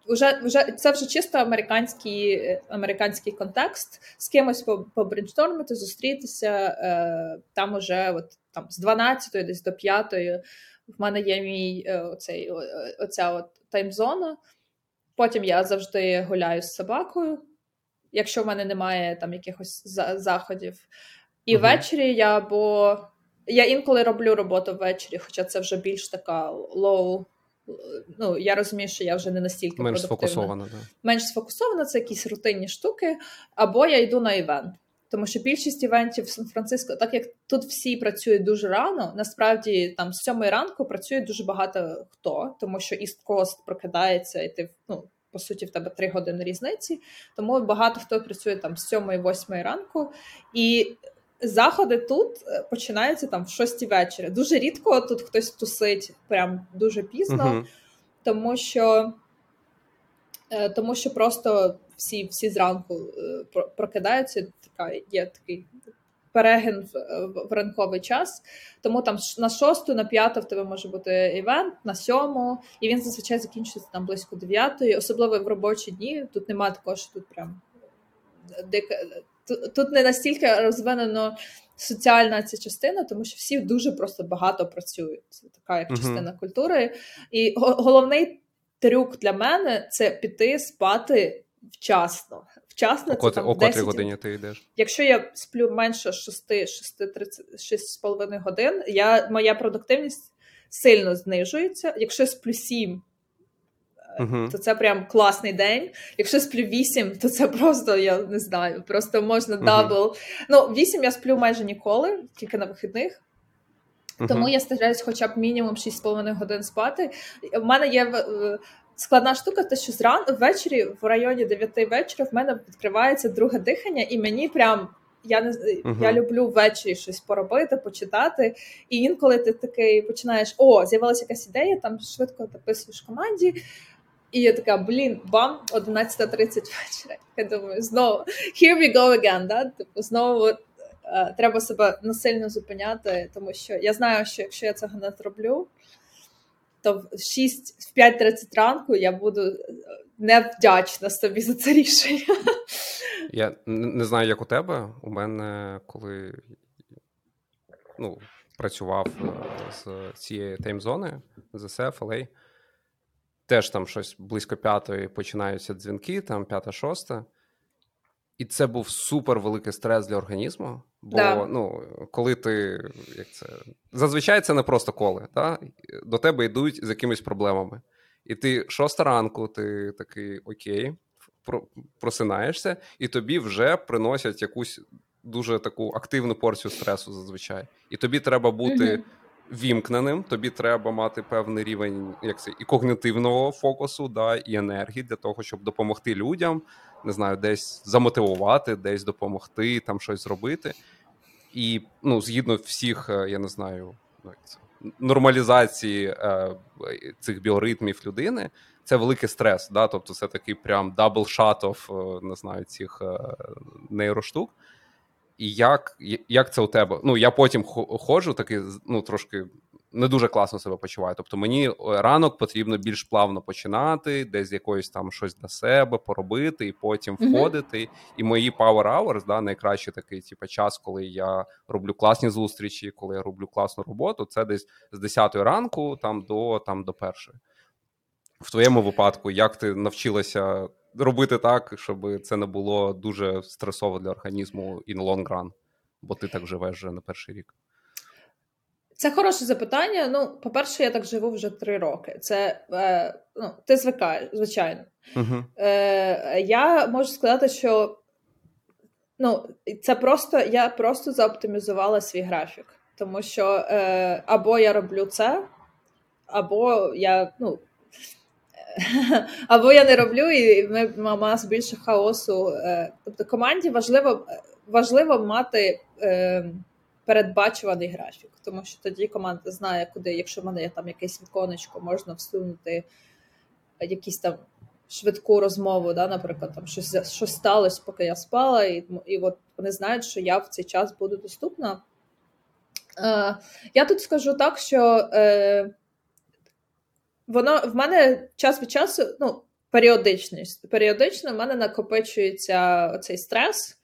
вже вже це вже чисто американський американський контекст з кимось побрейнштормити, зустрітися е, там уже от там з 12 десь до 5 в мене є мій е, оцей оця от таймзона. Потім я завжди гуляю з собакою, якщо в мене немає там якихось заходів. І угу. ввечері я або я інколи роблю роботу ввечері, хоча це вже більш така low ну, я розумію, що я вже не настільки менш сфокусована. Да. Менш сфокусована, це якісь рутинні штуки, або я йду на івент. Тому що більшість івентів в Сан-Франциско, так як тут всі працюють дуже рано, насправді там з сьомої ранку працює дуже багато хто, тому що East Coast прокидається, і ти ну, по суті в тебе три години різниці. Тому багато хто працює там з сьомої, восьмої ранку. І Заходи тут е, починаються там в шостій вечора. Дуже рідко тут хтось тусить прям дуже пізно, uh-huh. тому що е, тому що просто всі всі зранку е, прокидаються. Така є такий перегін в, в ранковий час. Тому там на шосту, на п'яту в тебе може бути івент, на сьому, і він зазвичай закінчується там близько дев'ятої, особливо в робочі дні. Тут немає такого, що тут прям дика тут не настільки розвинено соціальна ця частина, тому що всі дуже просто багато працюють. Це така як частина uh-huh. культури. І головний трюк для мене це піти спати вчасно. Вчасно це там, О котрій годині ти йдеш? Якщо я сплю менше 6-6,5 годин, я, моя продуктивність сильно знижується. Якщо я сплю 7, uh-huh. то це прям класний день. Якщо сплю 8, то це просто я не знаю, просто можна double. Uh-huh. Ну, 8 я сплю майже ніколи, тільки на вихідних. Тому uh-huh. я стараюсь хоча б мінімум 6,5 годин спати. У мене є складна штука, те, що зран ввечері в районі 9 вечора в мене відкривається друге дихання, і мені прям. Я не uh-huh. я люблю ввечері щось поробити, почитати. І інколи ти такий починаєш: о, з'явилася якась ідея, там швидко дописуєш команді. І я така, блін, бам, 11.30 вечора. Я думаю, знову here we go again, да? Типу, знову е, треба себе насильно зупиняти, тому що я знаю, що якщо я цього не зроблю, то в 6, в 5.30 ранку я буду е, невдячна собі за це рішення. Я не знаю, як у тебе. У мене коли ну, працював е, з цієї таймзони, з SF, LA, теж там щось близько п'ятої починаються дзвінки, там п'ята-шоста. І це був супер великий стрес для організму. Бо да. ну, коли ти як це зазвичай це не просто коли, та? до тебе йдуть з якимись проблемами. І ти шоста ранку, ти такий окей, просинаєшся, і тобі вже приносять якусь дуже таку активну порцію стресу зазвичай. І тобі треба бути. Mm-hmm вімкненим, тобі треба мати певний рівень як це, і когнітивного фокусу, да, і енергії для того, щоб допомогти людям, не знаю, десь замотивувати, десь допомогти, там щось зробити. І ну, згідно всіх, е, я не знаю, ну, нормалізації е, цих біоритмів людини, це великий стрес. Да? Тобто це такий прям double shot of, не знаю, цих е, нейроштук. І як як це у тебе? Ну я потім ходжу, такий ну трошки не дуже класно себе почуваю. Тобто мені е, ранок потрібно більш плавно починати, десь якоїсь там щось для себе поробити, і потім входити. Mm-hmm. І мої power hours, да, найкращий такий типу, час, коли я роблю класні зустрічі, коли я роблю класну роботу. Це десь з 10 ранку там до там до першої. В твоєму випадку, як ти навчилася робити так, щоб це не було дуже стресово для організму і на лонг ран, бо ти так живеш вже на перший рік? Це хороше запитання. Ну, по-перше, я так живу вже три роки. Це е, ну, ти звикаєш, звичайно. uh Е, Я можу сказати, що ну, це просто я просто заоптимізувала свій графік. Тому що е, або я роблю це, або я ну, або я не роблю, і ми мама більше хаосу. Е, тобто команді важливо важливо мати е, передбачуваний графік, тому що тоді команда знає, куди, якщо в мене є там якесь віконечко, можна всунути якісь там швидку розмову, да, наприклад, там щось щось сталося, поки я спала, і і от вони знають, що я в цей час буду доступна. Е, Я тут скажу так, що е, воно в мене час від часу, ну, періодичність. Періодично в мене накопичується цей стрес,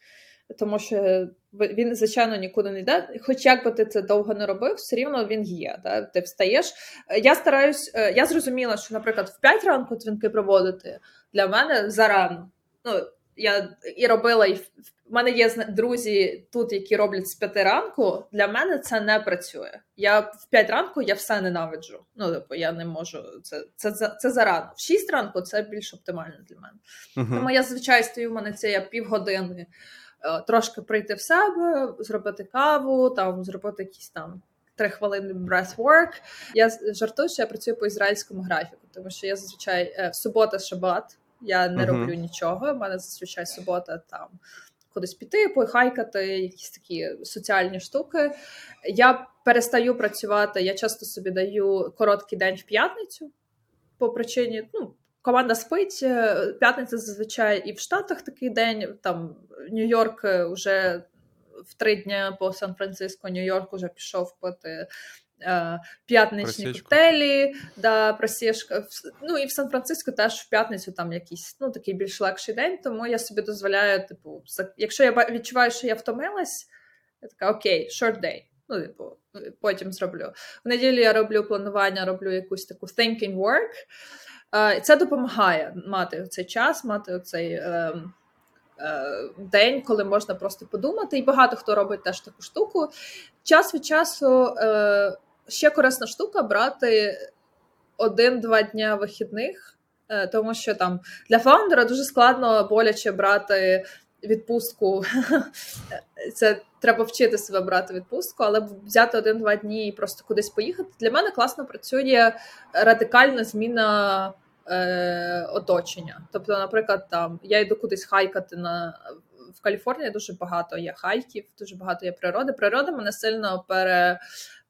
тому що він, звичайно, нікуди не йде. Хоч як би ти це довго не робив, все рівно він є. Да? Ти встаєш. Я стараюсь, е, я зрозуміла, що, наприклад, в 5 ранку дзвінки проводити для мене зарано. Ну, я і робила, і в мене є друзі тут, які роблять з п'яти ранку. Для мене це не працює. Я в п'ять ранку я все ненавиджу. Ну, типу, я не можу. Це це, це, це зарано. В шість ранку це більш оптимально для мене. Uh-huh. Тому я звичайно стою, в мене це я півгодини е, трошки прийти в себе, зробити каву, там зробити якісь там. Три хвилини breathwork. Я жартую, що я працюю по ізраїльському графіку, тому що я зазвичай е, в субота шабат я не uh-huh. роблю нічого. У мене зазвичай субота там кудись піти, похайкати, якісь такі соціальні штуки. Я перестаю працювати. Я часто собі даю короткий день в п'ятницю по причині. ну, Команда спить, е, п'ятниця зазвичай і в Штатах такий день. Там Нью-Йорк вже в три дні по Сан-Франциско, Нью-Йорк вже пішов пити Е, п'ятничні Просічку. коктейлі, да, просішка. Ну і в Сан-Франциско теж в п'ятницю там якийсь ну, такий більш легший день, тому я собі дозволяю, типу, якщо я відчуваю, що я втомилась, я така окей, short day. Ну, типу, потім зроблю. В неділю я роблю планування, роблю якусь таку thinking work. Uh, це допомагає мати цей час, мати цей uh, uh, день, коли можна просто подумати. І багато хто робить теж таку штуку. Час від часу ще корисна штука брати один-два дня вихідних, е, тому що там для фаундера дуже складно боляче брати відпустку. Це треба вчити себе брати відпустку, але взяти один-два дні і просто кудись поїхати. Для мене класно працює радикальна зміна. Е, оточення. Тобто, наприклад, там я йду кудись хайкати на в Каліфорнії дуже багато є хайків, дуже багато є природи. Природа мене сильно пере,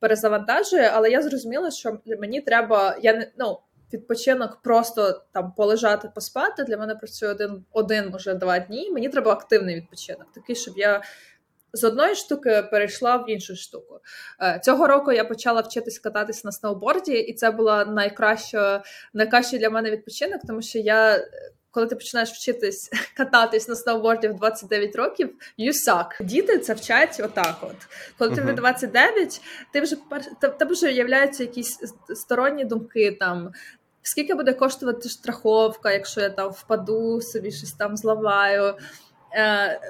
перезавантажує, але я зрозуміла, що мені треба. Я не ну. Відпочинок просто там полежати, поспати. Для мене працює один, один може два дні. Мені треба активний відпочинок, такий, щоб я з одної штуки перейшла в іншу штуку. Е, цього року я почала вчитись кататись на сноуборді, і це була найкраща, найкращий для мене відпочинок, тому що я коли ти починаєш вчитись кататись на сноуборді в 29 років, you suck. Діти це вчать отак. От коли тобі 29, ти вже тебе вже являються якісь сторонні думки там. Скільки буде коштувати страховка, якщо я там впаду, собі щось там зламаю? Е,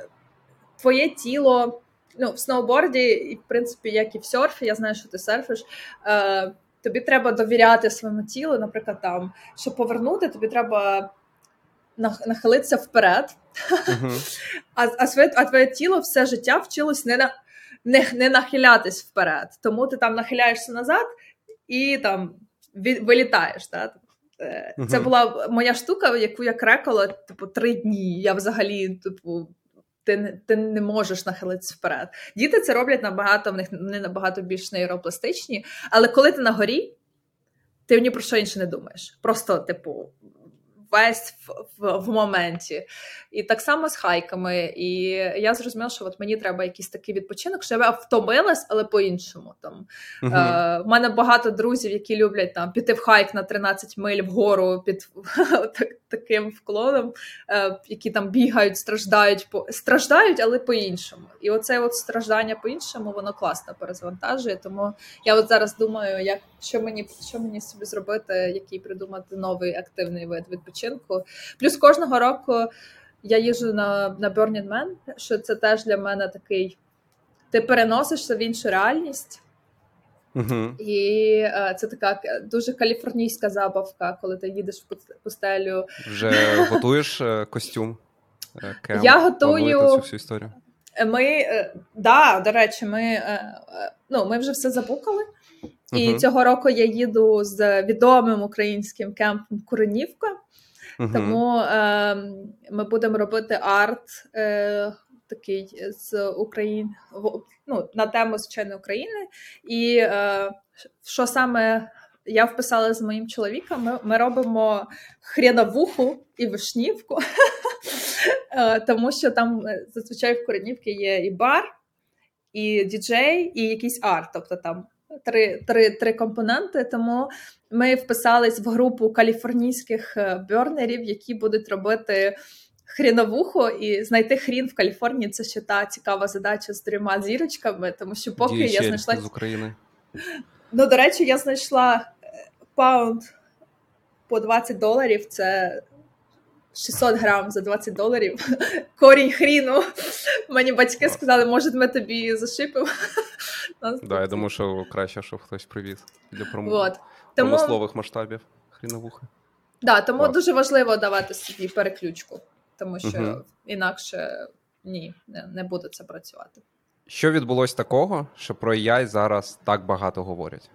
Твоє тіло ну, в сноуборді, і в принципі, як і в серфі, я знаю, що ти серфиш. Е, Тобі треба довіряти своєму тілу, наприклад, там, щоб повернути, тобі треба нахилитися вперед, uh-huh. а а, своє, а твоє тіло все життя вчилось не на, не, не нахилятись вперед. Тому ти там нахиляєшся назад і там вилітаєш. Так? Uh-huh. Це була моя штука, яку я крекала типу, три дні. Я взагалі, типу. Ти ти не можеш нахилитися вперед. Діти це роблять набагато, в них не набагато більш нейропластичні, але коли ти на горі, ти ні про що інше не думаєш. Просто, типу, весь в, в, в моменті. І так само з хайками. І я зрозуміла, що от мені треба якийсь такий відпочинок, що я втомилась, але по-іншому. Там uh е, У мене багато друзів, які люблять там піти в хайк на 13 миль вгору під так, таким вклоном, е, які там бігають, страждають по страждають, але по-іншому. І оце от страждання по-іншому, воно класно перезвантажує. Тому я от зараз думаю, як що мені що мені собі зробити, який придумати новий активний вид відпочинку. Плюс кожного року. Я їжу на на Burning Man, що це теж для мене такий. Ти переносишся в іншу реальність, uh і е, це така дуже каліфорнійська забавка, коли ти їдеш в пустелю. Вже готуєш е, костюм? Е, кем, я готую цю всю історію. Ми да, до речі, ми ну, ми вже все забукали. І uh цього року я їду з відомим українським кемпом Куренівка. Uh Тому е, ми будемо робити арт е, такий з України ну, на тему звичайно України. І е, що саме я вписала з моїм чоловіком, ми, ми робимо хріновуху і вишнівку, е, тому що там е, зазвичай в Коренівці є і бар, і діджей, і якийсь арт. Тобто там три три, три компоненти. Тому ми вписались в групу каліфорнійських е, бьорнерів, які будуть робити. Хріновуху і знайти хрін в Каліфорнії це ще та цікава задача з трьома зірочками, тому що поки Діючель я знайшла з України. Ну, до речі, я знайшла е, паунд по 20 доларів. Це 600 грам за 20 доларів. Корінь хріну. Мені батьки сказали, може, ми тобі зашипимо. Да, я думаю, що краще, щоб хтось привіз для пром... Вот. промислових масштабів хріновухи. Да, тому Клас. дуже важливо давати собі переключку, тому що угу. інакше ні, не, не буде це працювати. Що відбулось такого, що про AI зараз так багато говорять?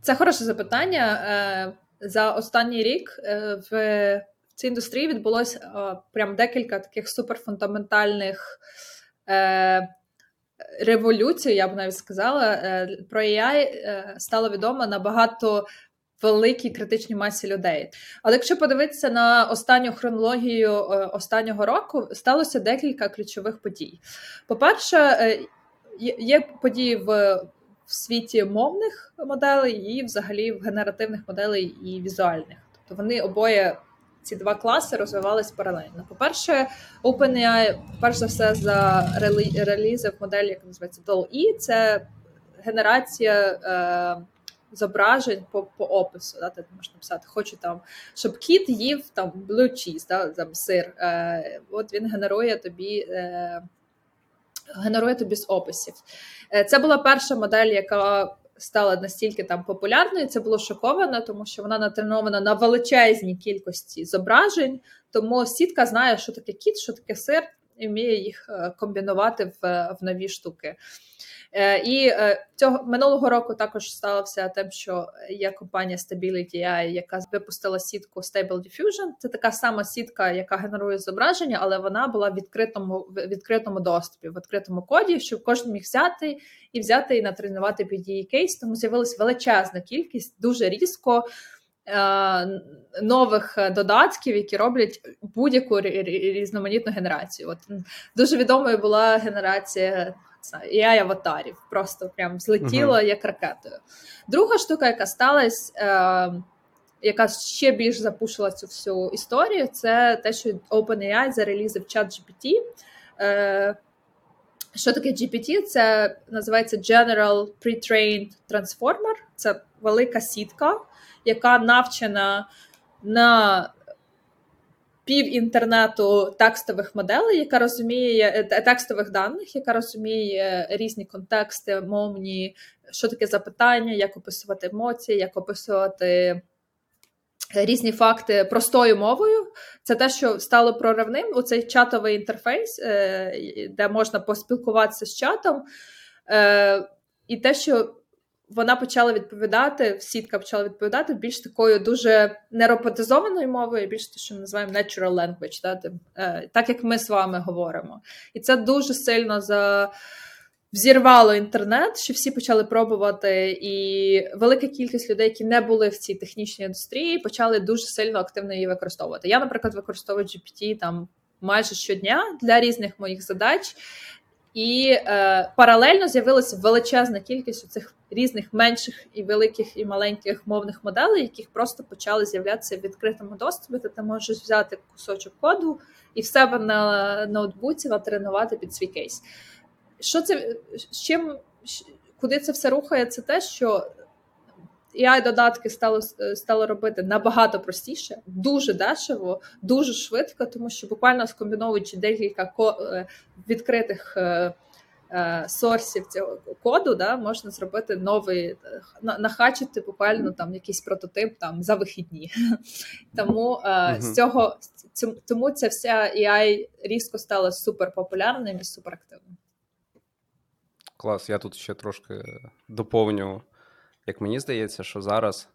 Це хороше запитання. Е, за останній рік е, в цій індустрії відбулося е, прям декілька таких суперфундаментальних революцій, я б навіть сказала. Про AI стало відомо набагато великій критичній масі людей. Але якщо подивитися на останню хронологію останнього року, сталося декілька ключових подій. По-перше, є події в в світі мовних моделей і взагалі в генеративних моделей і візуальних. Тобто вони обоє. Ці два класи розвивались паралельно. По-перше, OpenAI, перш за все, за релізив моделі, яка називається DALL-E, це генерація е, зображень по по опису. Да? Ти можеш написати, хочу там, щоб кіт їв там blue cheese, да? там сир. Е, От він генерує тобі е, генерує тобі з описів. Е, це була перша модель, яка стала настільки там популярною. Це було шоковано, тому що вона натренована на величезній кількості зображень. Тому сітка знає, що таке кіт, що таке сир, і вміє їх е, комбінувати в, в нові штуки. Е, і е, цього минулого року також сталося тим, що є компанія Stability AI, яка випустила сітку Stable Diffusion. Це така сама сітка, яка генерує зображення, але вона була в відкритому в відкритому доступі, в відкритому коді, щоб кожен міг взяти і взяти і натренувати під її кейс. Тому з'явилась величезна кількість дуже різко. Е, нових додатків, які роблять будь-яку різноманітну генерацію. От Дуже відомою була генерація AI аватарів, просто прям злетіло uh-huh. як ракетою. Друга штука, яка сталася, е, яка ще більш запушила цю всю історію, це те, що OpenAI зарелізив чат GPT. Е, що таке GPT? Це називається General Pre-trained Transformer. Це велика сітка, яка навчена на пів інтернету текстових моделей, яка розуміє е, текстових даних, яка розуміє різні контексти, мовні, що таке запитання, як описувати емоції, як описувати. Різні факти простою мовою. Це те, що стало проривним. у цей чатовий інтерфейс, е, де можна поспілкуватися з чатом, е, і те, що вона почала відповідати, сітка почала відповідати більш такою дуже нероботизованою мовою, більш те, що ми називаємо natural language, так, е, так як ми з вами говоримо. І це дуже сильно за. Взірвало інтернет, що всі почали пробувати, і велика кількість людей, які не були в цій технічній індустрії, почали дуже сильно активно її використовувати. Я, наприклад, використовую GPT там майже щодня для різних моїх задач. І е, паралельно з'явилася величезна кількість цих різних менших і великих і маленьких мовних моделей, яких просто почали з'являтися в відкритому доступі. Ти можеш взяти кусочок коду і в себе на ноутбуці натренувати під свій кейс. Що це з чим куди це все рухає? Це те, що ai додатки стало стало робити набагато простіше, дуже дешево, дуже швидко, тому що буквально скомбіновуючи декілька е, відкритих е, е, сорсів цього коду, да, можна зробити новий, нахачити буквально там якийсь прототип там за вихідні. Тому з цього тому ця вся AI різко стала супер популярним і супер активним. Клас, я тут ще трошки доповню, як мені здається, що зараз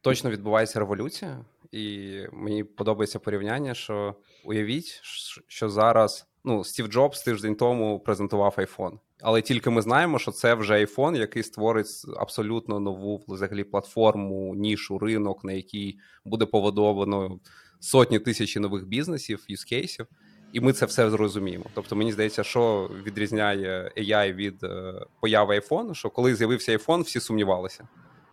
точно відбувається революція, і мені подобається порівняння, що уявіть, що зараз ну, Стів Джобс тиждень тому презентував iPhone. Але тільки ми знаємо, що це вже iPhone, який створить абсолютно нову взагалі платформу, нішу, ринок, на якій буде поводовано сотні тисяч нових бізнесів, юзкейсів. І ми це все зрозуміємо. Тобто, мені здається, що відрізняє AI від е, появи iPhone, що коли з'явився iPhone, всі сумнівалися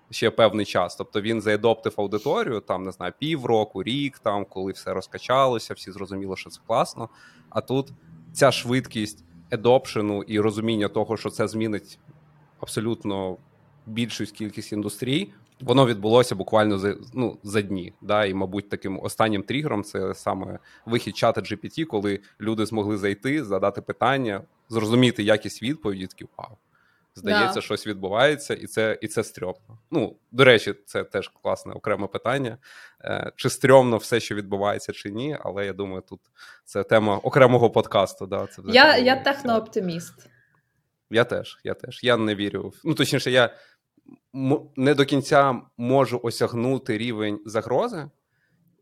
ще певний час. Тобто він заедоптив аудиторію, там не знаю, півроку, рік, там коли все розкачалося, всі зрозуміли, що це класно. А тут ця швидкість едопшену і розуміння того, що це змінить абсолютно більшу кількість індустрій. Воно відбулося буквально за ну, за дні. Да? І, мабуть, таким останнім тригером це саме вихід чата GPT, коли люди змогли зайти, задати питання, зрозуміти якість відповіді. Такі вау, здається, да. щось відбувається, і це і це стрьомно. Ну, до речі, це теж класне окреме питання. Е, Чи стрьомно все, що відбувається, чи ні, але я думаю, тут це тема окремого подкасту. Да, це Я я технооптиміст. Я теж, я теж. Я не вірю. Ну, точніше, я не до кінця можу осягнути рівень загрози.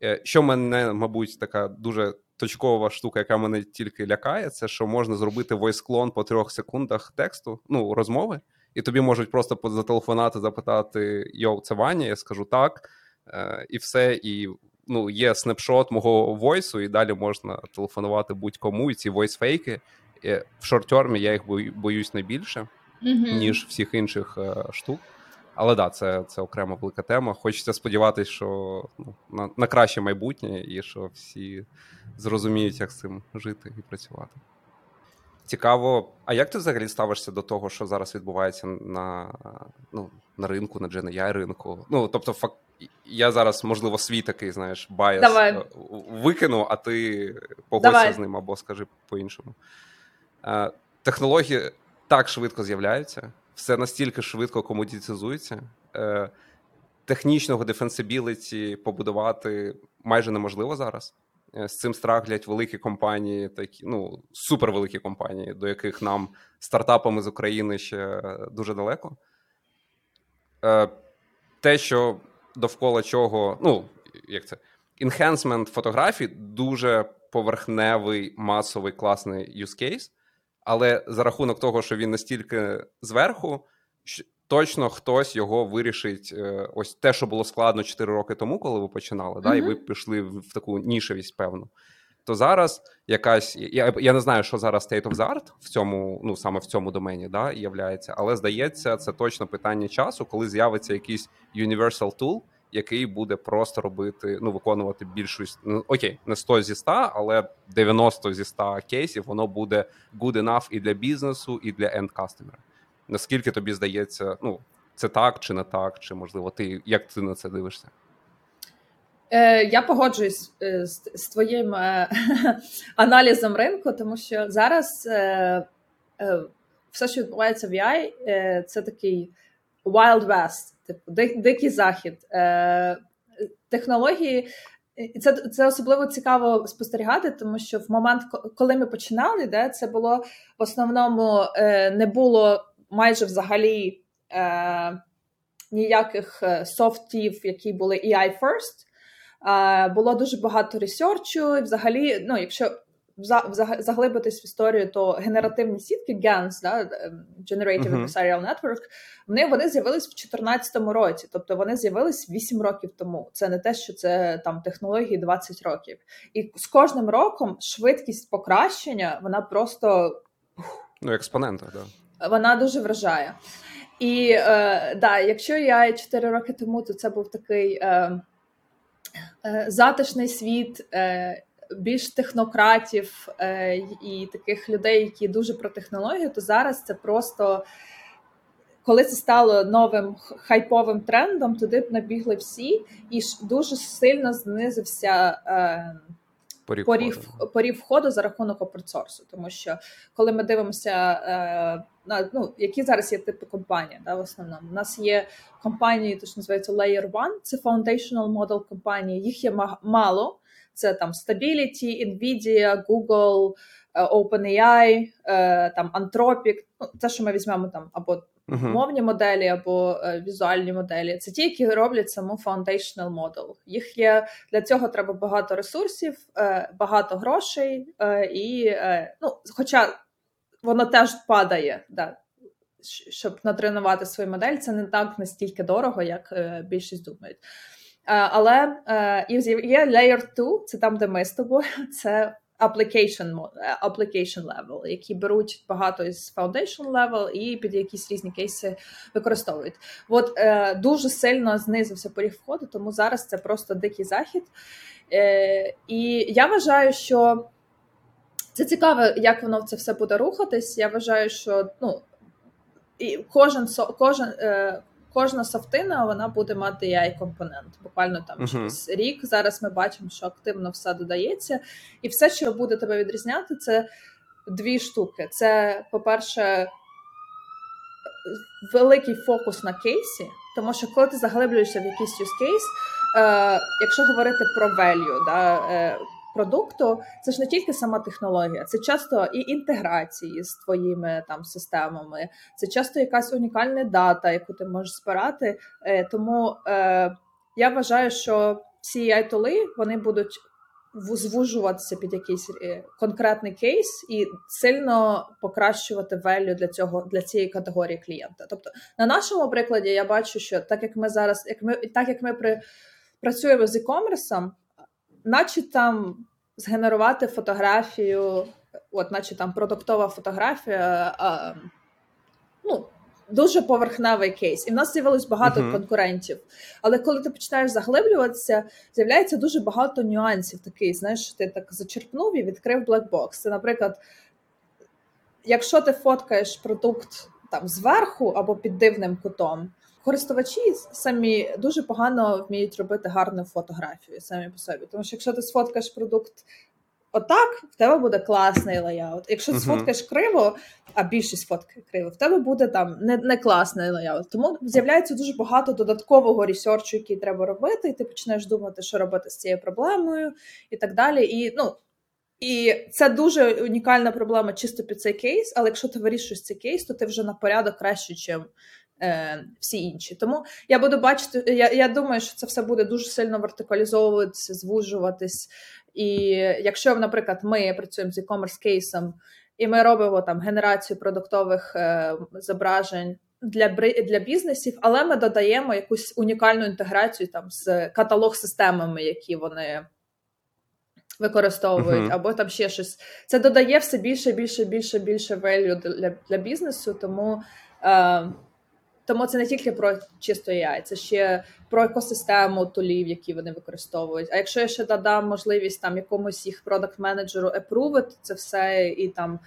Е, що мене, мабуть, така дуже точкова штука, яка мене тільки лякає, це що можна зробити войсклон по трьох секундах тексту, ну, розмови, і тобі можуть просто зателефонати, запитати: Йоу, це Ваня, я скажу так, е, і все. І ну, є снапшот мого войсу, і далі можна телефонувати будь-кому. І ці войсфейки е, в шорт-термі я їх боюсь найбільше, mm-hmm. ніж всіх інших штук. Але да, це це окрема велика тема. Хочеться сподіватися, що ну, на на краще майбутнє, і що всі зрозуміють, як з цим жити і працювати. Цікаво, а як ти взагалі ставишся до того, що зараз відбувається на ну, на ринку, на GenAI ринку? Ну, тобто, факт, я зараз, можливо, свій такий, знаєш, bias Давай. Е, викину, а ти погодься з ним або скажи по-іншому. Е, технології так швидко з'являються все настільки швидко комодітизується. Е, Технічного defensibility побудувати майже неможливо зараз. Е, з цим страглять великі компанії, такі ну супервеликі компанії, до яких нам стартапами з України ще дуже далеко. Е, Те, що довкола чого, ну як це, enhancement фотографій дуже поверхневий, масовий класний use case але за рахунок того, що він настільки зверху, точно хтось його вирішить. Е, ось те, що було складно 4 роки тому, коли ви починали, mm-hmm. да, і ви пішли в таку нішевість, певну. То зараз якась я я не знаю, що зараз state of the art в цьому, ну саме в цьому домені, да, являється, але здається, це точно питання часу, коли з'явиться якийсь universal tool, який буде просто робити, ну виконувати більшість, ну окей, не 100 зі 100, але 90 зі 100 кейсів воно буде good enough і для бізнесу, і для end customer. Наскільки тобі здається, ну це так чи не так, чи можливо ти як ти на це дивишся? Е, Я погоджуюсь е, з, з твоїм е, аналізом ринку, тому що зараз е, е, все, що відбувається в AI, е, це такий Wild West типу дикий захід. Е, Технології. І це це особливо цікаво спостерігати, тому що в момент, коли ми починали, де це було в основному е, не було майже взагалі е, ніяких е, софтів, які були AI first. Е, було дуже багато ресерчу, і взагалі, ну, якщо заглибитись в історію, то генеративні сітки GANs, да, ем, Generative uh-huh. Adversarial Network, вони вони з'явились в 2014 році, тобто вони з'явились 8 років тому. Це не те, що це там технології 20 років. І з кожним роком швидкість покращення вона просто ну експонента, да. Вона дуже вражає. І е, да, якщо я 4 роки тому, то це був такий е, е, затишний світ. Е, більш технократів е, і таких людей, які дуже про технологію, то зараз це просто. Коли це стало новим хайповим трендом, туди б набігли всі, і дуже сильно знизився е, порів, порів, входу. порів входу за рахунок опресорсу. Тому що коли ми дивимося е, на ну, які зараз є типи компаній, да, в основному у нас є компанії, то що називається Layer One, це foundational model компанії. Їх є мало. Це там Stability, Nvidia, Google, OpenAI, там Anthropic, ну, це, що ми візьмемо там або uh-huh. мовні моделі, або візуальні моделі. Це ті, які роблять саму foundational model. Їх є для цього треба багато ресурсів, багато грошей, і ну, хоча воно теж падає. Да. Щоб натренувати свою модель, це не так настільки дорого, як е, більшість думають. Е, але е, є Layer 2, це там, де ми з тобою, це application application level, які беруть багато із foundation level і під якісь різні кейси використовують. От е, дуже сильно знизився поріг входу, тому зараз це просто дикий захід. Е, І я вважаю, що це цікаво, як воно це все буде рухатись. Я вважаю, що ну і кожен кожен. Е, Кожна софтина вона буде мати ai компонент Буквально там uh-huh. через рік. Зараз ми бачимо, що активно все додається, і все, що буде тебе відрізняти, це дві штуки. Це, по-перше, великий фокус на кейсі, тому що коли ти заглиблюєшся в якийсь use case, е, якщо говорити про value, да, е, продукту, це ж не тільки сама технологія, це часто і інтеграції з твоїми там системами, це часто якась унікальна дата, яку ти можеш збирати. Е, тому е, я вважаю, що всі айтоли вони будуть звужуватися під якийсь е, конкретний кейс і сильно покращувати велю для цього для цієї категорії клієнта. Тобто, на нашому прикладі я бачу, що так як ми зараз, як ми так як ми при працюємо з e-commerce, наче там згенерувати фотографію, от, наче там продуктова фотографія, а, ну, дуже поверхневий кейс. І в нас з'явилось багато uh-huh. конкурентів. Але коли ти починаєш заглиблюватися, з'являється дуже багато нюансів. Такий, знаєш, ти так зачерпнув і відкрив блекбокс. Це, наприклад, якщо ти фоткаєш продукт там зверху або під дивним кутом. Користувачі самі дуже погано вміють робити гарну фотографію самі по собі. Тому що якщо ти сфоткаєш продукт отак, в тебе буде класний layout. Якщо ти uh-huh. сфоткаєш криво, а більшість фоткає криво, в тебе буде там не не класний layout. Тому з'являється дуже багато додаткового ресерчу, який треба робити, і ти почнеш думати, що робити з цією проблемою, і так далі. І ну. І це дуже унікальна проблема чисто під цей кейс, але якщо ти вирішуєш цей кейс, то ти вже на порядок краще, ніж е, всі інші. Тому я буду бачити, я я думаю, що це все буде дуже сильно вертикалізовуватися, звужуватись. І якщо, наприклад, ми працюємо з e-commerce кейсом, і ми робимо там генерацію продуктових е, зображень. Для для бізнесів, але ми додаємо якусь унікальну інтеграцію там з каталог-системами, які вони використовують, uh-huh. або там ще щось. Це додає все більше, більше, більше, більше value для для бізнесу. Тому е, тому це не тільки про чисто AI, це ще про екосистему тулів, які вони використовують. А якщо я ще додам можливість там якомусь їх продакт менеджеру епрувити це все і там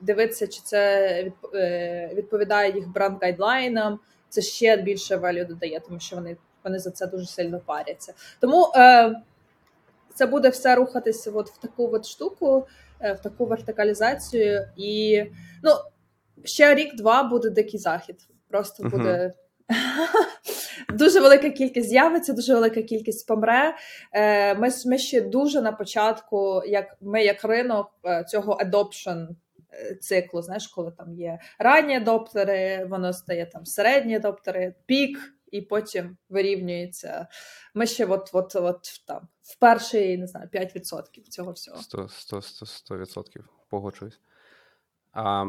дивитися, чи це е, відповідає їх бренд гайдлайнам, це ще більше value додає, тому що вони вони за це дуже сильно паряться. Тому е, це буде все рухатися от в таку от штуку, е, в таку вертикалізацію, і ну ще рік-два буде дикий захід. Просто буде. Дуже велика кількість з'явиться, дуже велика кількість помре. Е, ми ми ще дуже на початку, як ми, як ринок, е, цього adoption е, циклу. Знаєш, коли там є ранні адоптери, воно стає там середні адоптери, пік, і потім вирівнюється. Ми ще от, от, от там в перший не знаю, 5% цього всього. 100%, 100%, 100%, 100% погоджуюсь. А,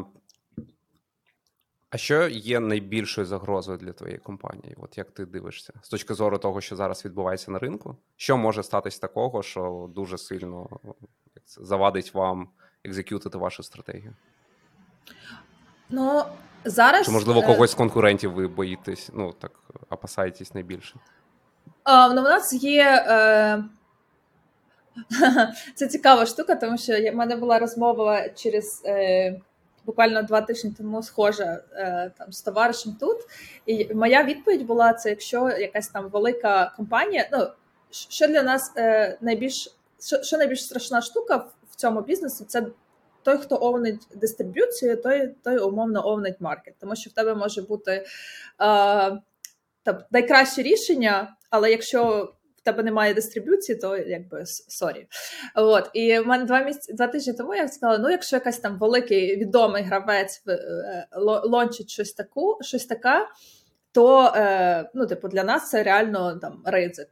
а що є найбільшою загрозою для твоєї компанії? От як ти дивишся з точки зору того, що зараз відбувається на ринку? Що може статись такого, що дуже сильно завадить вам екзекютити вашу стратегію? Ну зараз Чи, можливо, е, когось з конкурентів ви боїтесь? Ну так опасаєтесь найбільше? А, ну, У нас є. Е... Це цікава штука, тому що в мене була розмова через. Е буквально два тижні тому схожа е, там з товаришем тут. І моя відповідь була: це якщо якась там велика компанія, ну що для нас е, найбільш що, що найбільш страшна штука в цьому бізнесі, це той, хто овнить дистриб'юцію, той той умовно овнить market, тому що в тебе може бути е, там найкраще рішення, але якщо в тебе немає дистриб'юції, то якби sorry. От і в мене два місяці два тижні тому я сказала: ну, якщо якась там великий відомий гравець е, лончить щось таку, щось така. то е, ну, типу, для нас це реально там ризик.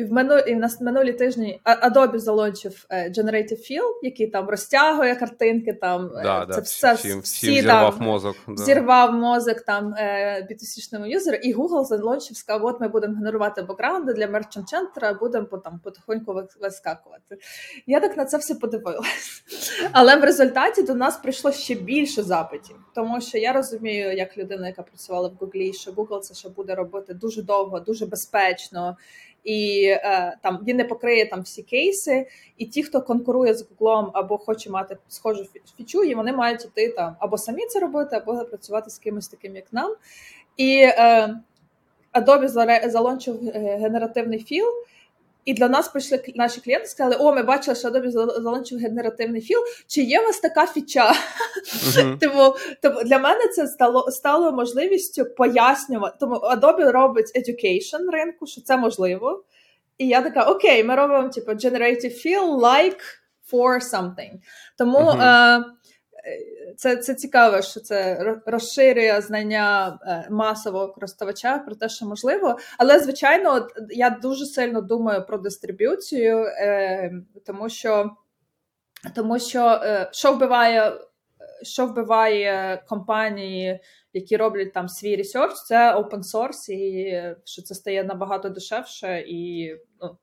І в минулі, і в минулі тижні Adobe залончив е, Generative Fill, який там розтягує картинки, там е, да, це да, все всім, всім всі, зірвав там, мозок. Да. Зірвав мозок там B2C-шному е, юзеру, і Google залончив, сказав, от ми будемо генерувати бекграунди для Merchant Center, будемо там потихоньку вискакувати. Я так на це все подивилась. Але в результаті до нас прийшло ще більше запитів, тому що я розумію, як людина, яка працювала в Google, що Google це ще буде робити дуже довго, дуже безпечно і е, там він не покриє там всі кейси, і ті, хто конкурує з Google або хоче мати схожу фічу, і вони мають іти там або самі це робити, або працювати з кимось таким, як нам. І е, Adobe залончив е, генеративний fill. І для нас прийшли наші клієнти, сказали: О, ми бачили, що Adobe залончив генеративний fill. Чи є у вас така фіча? Uh-huh. Тому, тому для мене це стало стало можливістю пояснювати. Тому Adobe робить education ринку, що це можливо. І я така: Окей, ми робимо типу, generative fill like for something. Тому. Uh-huh. Е- це це цікаво, що це розширює знання е, масового користувача про те, що можливо. Але, звичайно, я дуже сильно думаю про дистриб'юцію, е, тому що тому що е, що вбиває що вбиває компанії, які роблять там свій ресерч, це open source, і що це стає набагато дешевше і ну,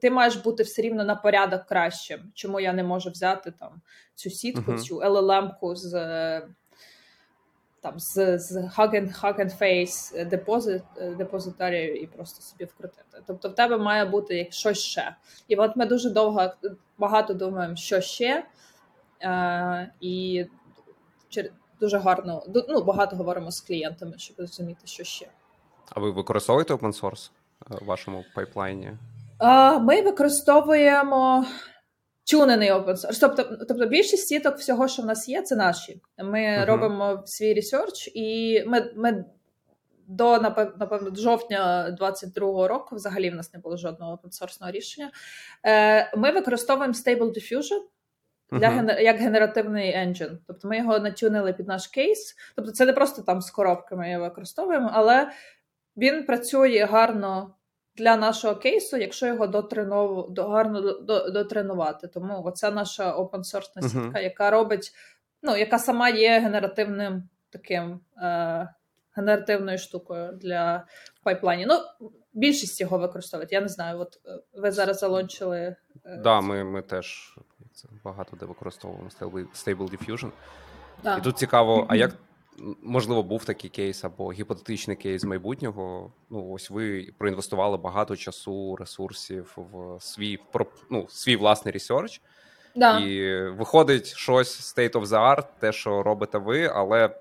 ти маєш бути все рівно на порядок кращим. Чому я не можу взяти там цю сітку, uh-huh. цю LLM-ку з там з з Hug and Face депозит, депозитарію і просто собі вкрутити. Тобто в тебе має бути щось ще. І от ми дуже довго багато думаємо, що ще, е, і дуже гарно ну, багато говоримо з клієнтами, щоб розуміти, що ще. А ви використовуєте open source в вашому пайплайні? Ми використовуємо тюнений open source. Тобто, тобто більшість сіток всього, що в нас є, це наші. Ми uh-huh. робимо свій ресерч, і ми ми до напевно до жовтня 22-го року взагалі в нас не було жодного опенсорсного рішення. Е, Ми використовуємо Stable Diffusion. Для uh-huh. як генеративний engine. Тобто ми його натюнили під наш кейс. Тобто, це не просто там з коробки ми його використовуємо, але він працює гарно для нашого кейсу, якщо його дотренов... гарно дотренувати. Тому це наша опенсорсна сітка, uh-huh. яка робить, ну, яка сама є генеративним таким е, генеративною штукою для пайплайні. Ну, більшість його використовують. Я не знаю, от е, ви зараз залончили. Е, да, ми ми теж багато де використовуємо Stable Diffusion. Да. І тут цікаво, а як можливо, був такий кейс або гіпотетичний кейс майбутнього. Ну, ось ви проінвестували багато часу, ресурсів в свій ну, свій власний ресерч. Да. І виходить щось state of the art, те, що робите ви, але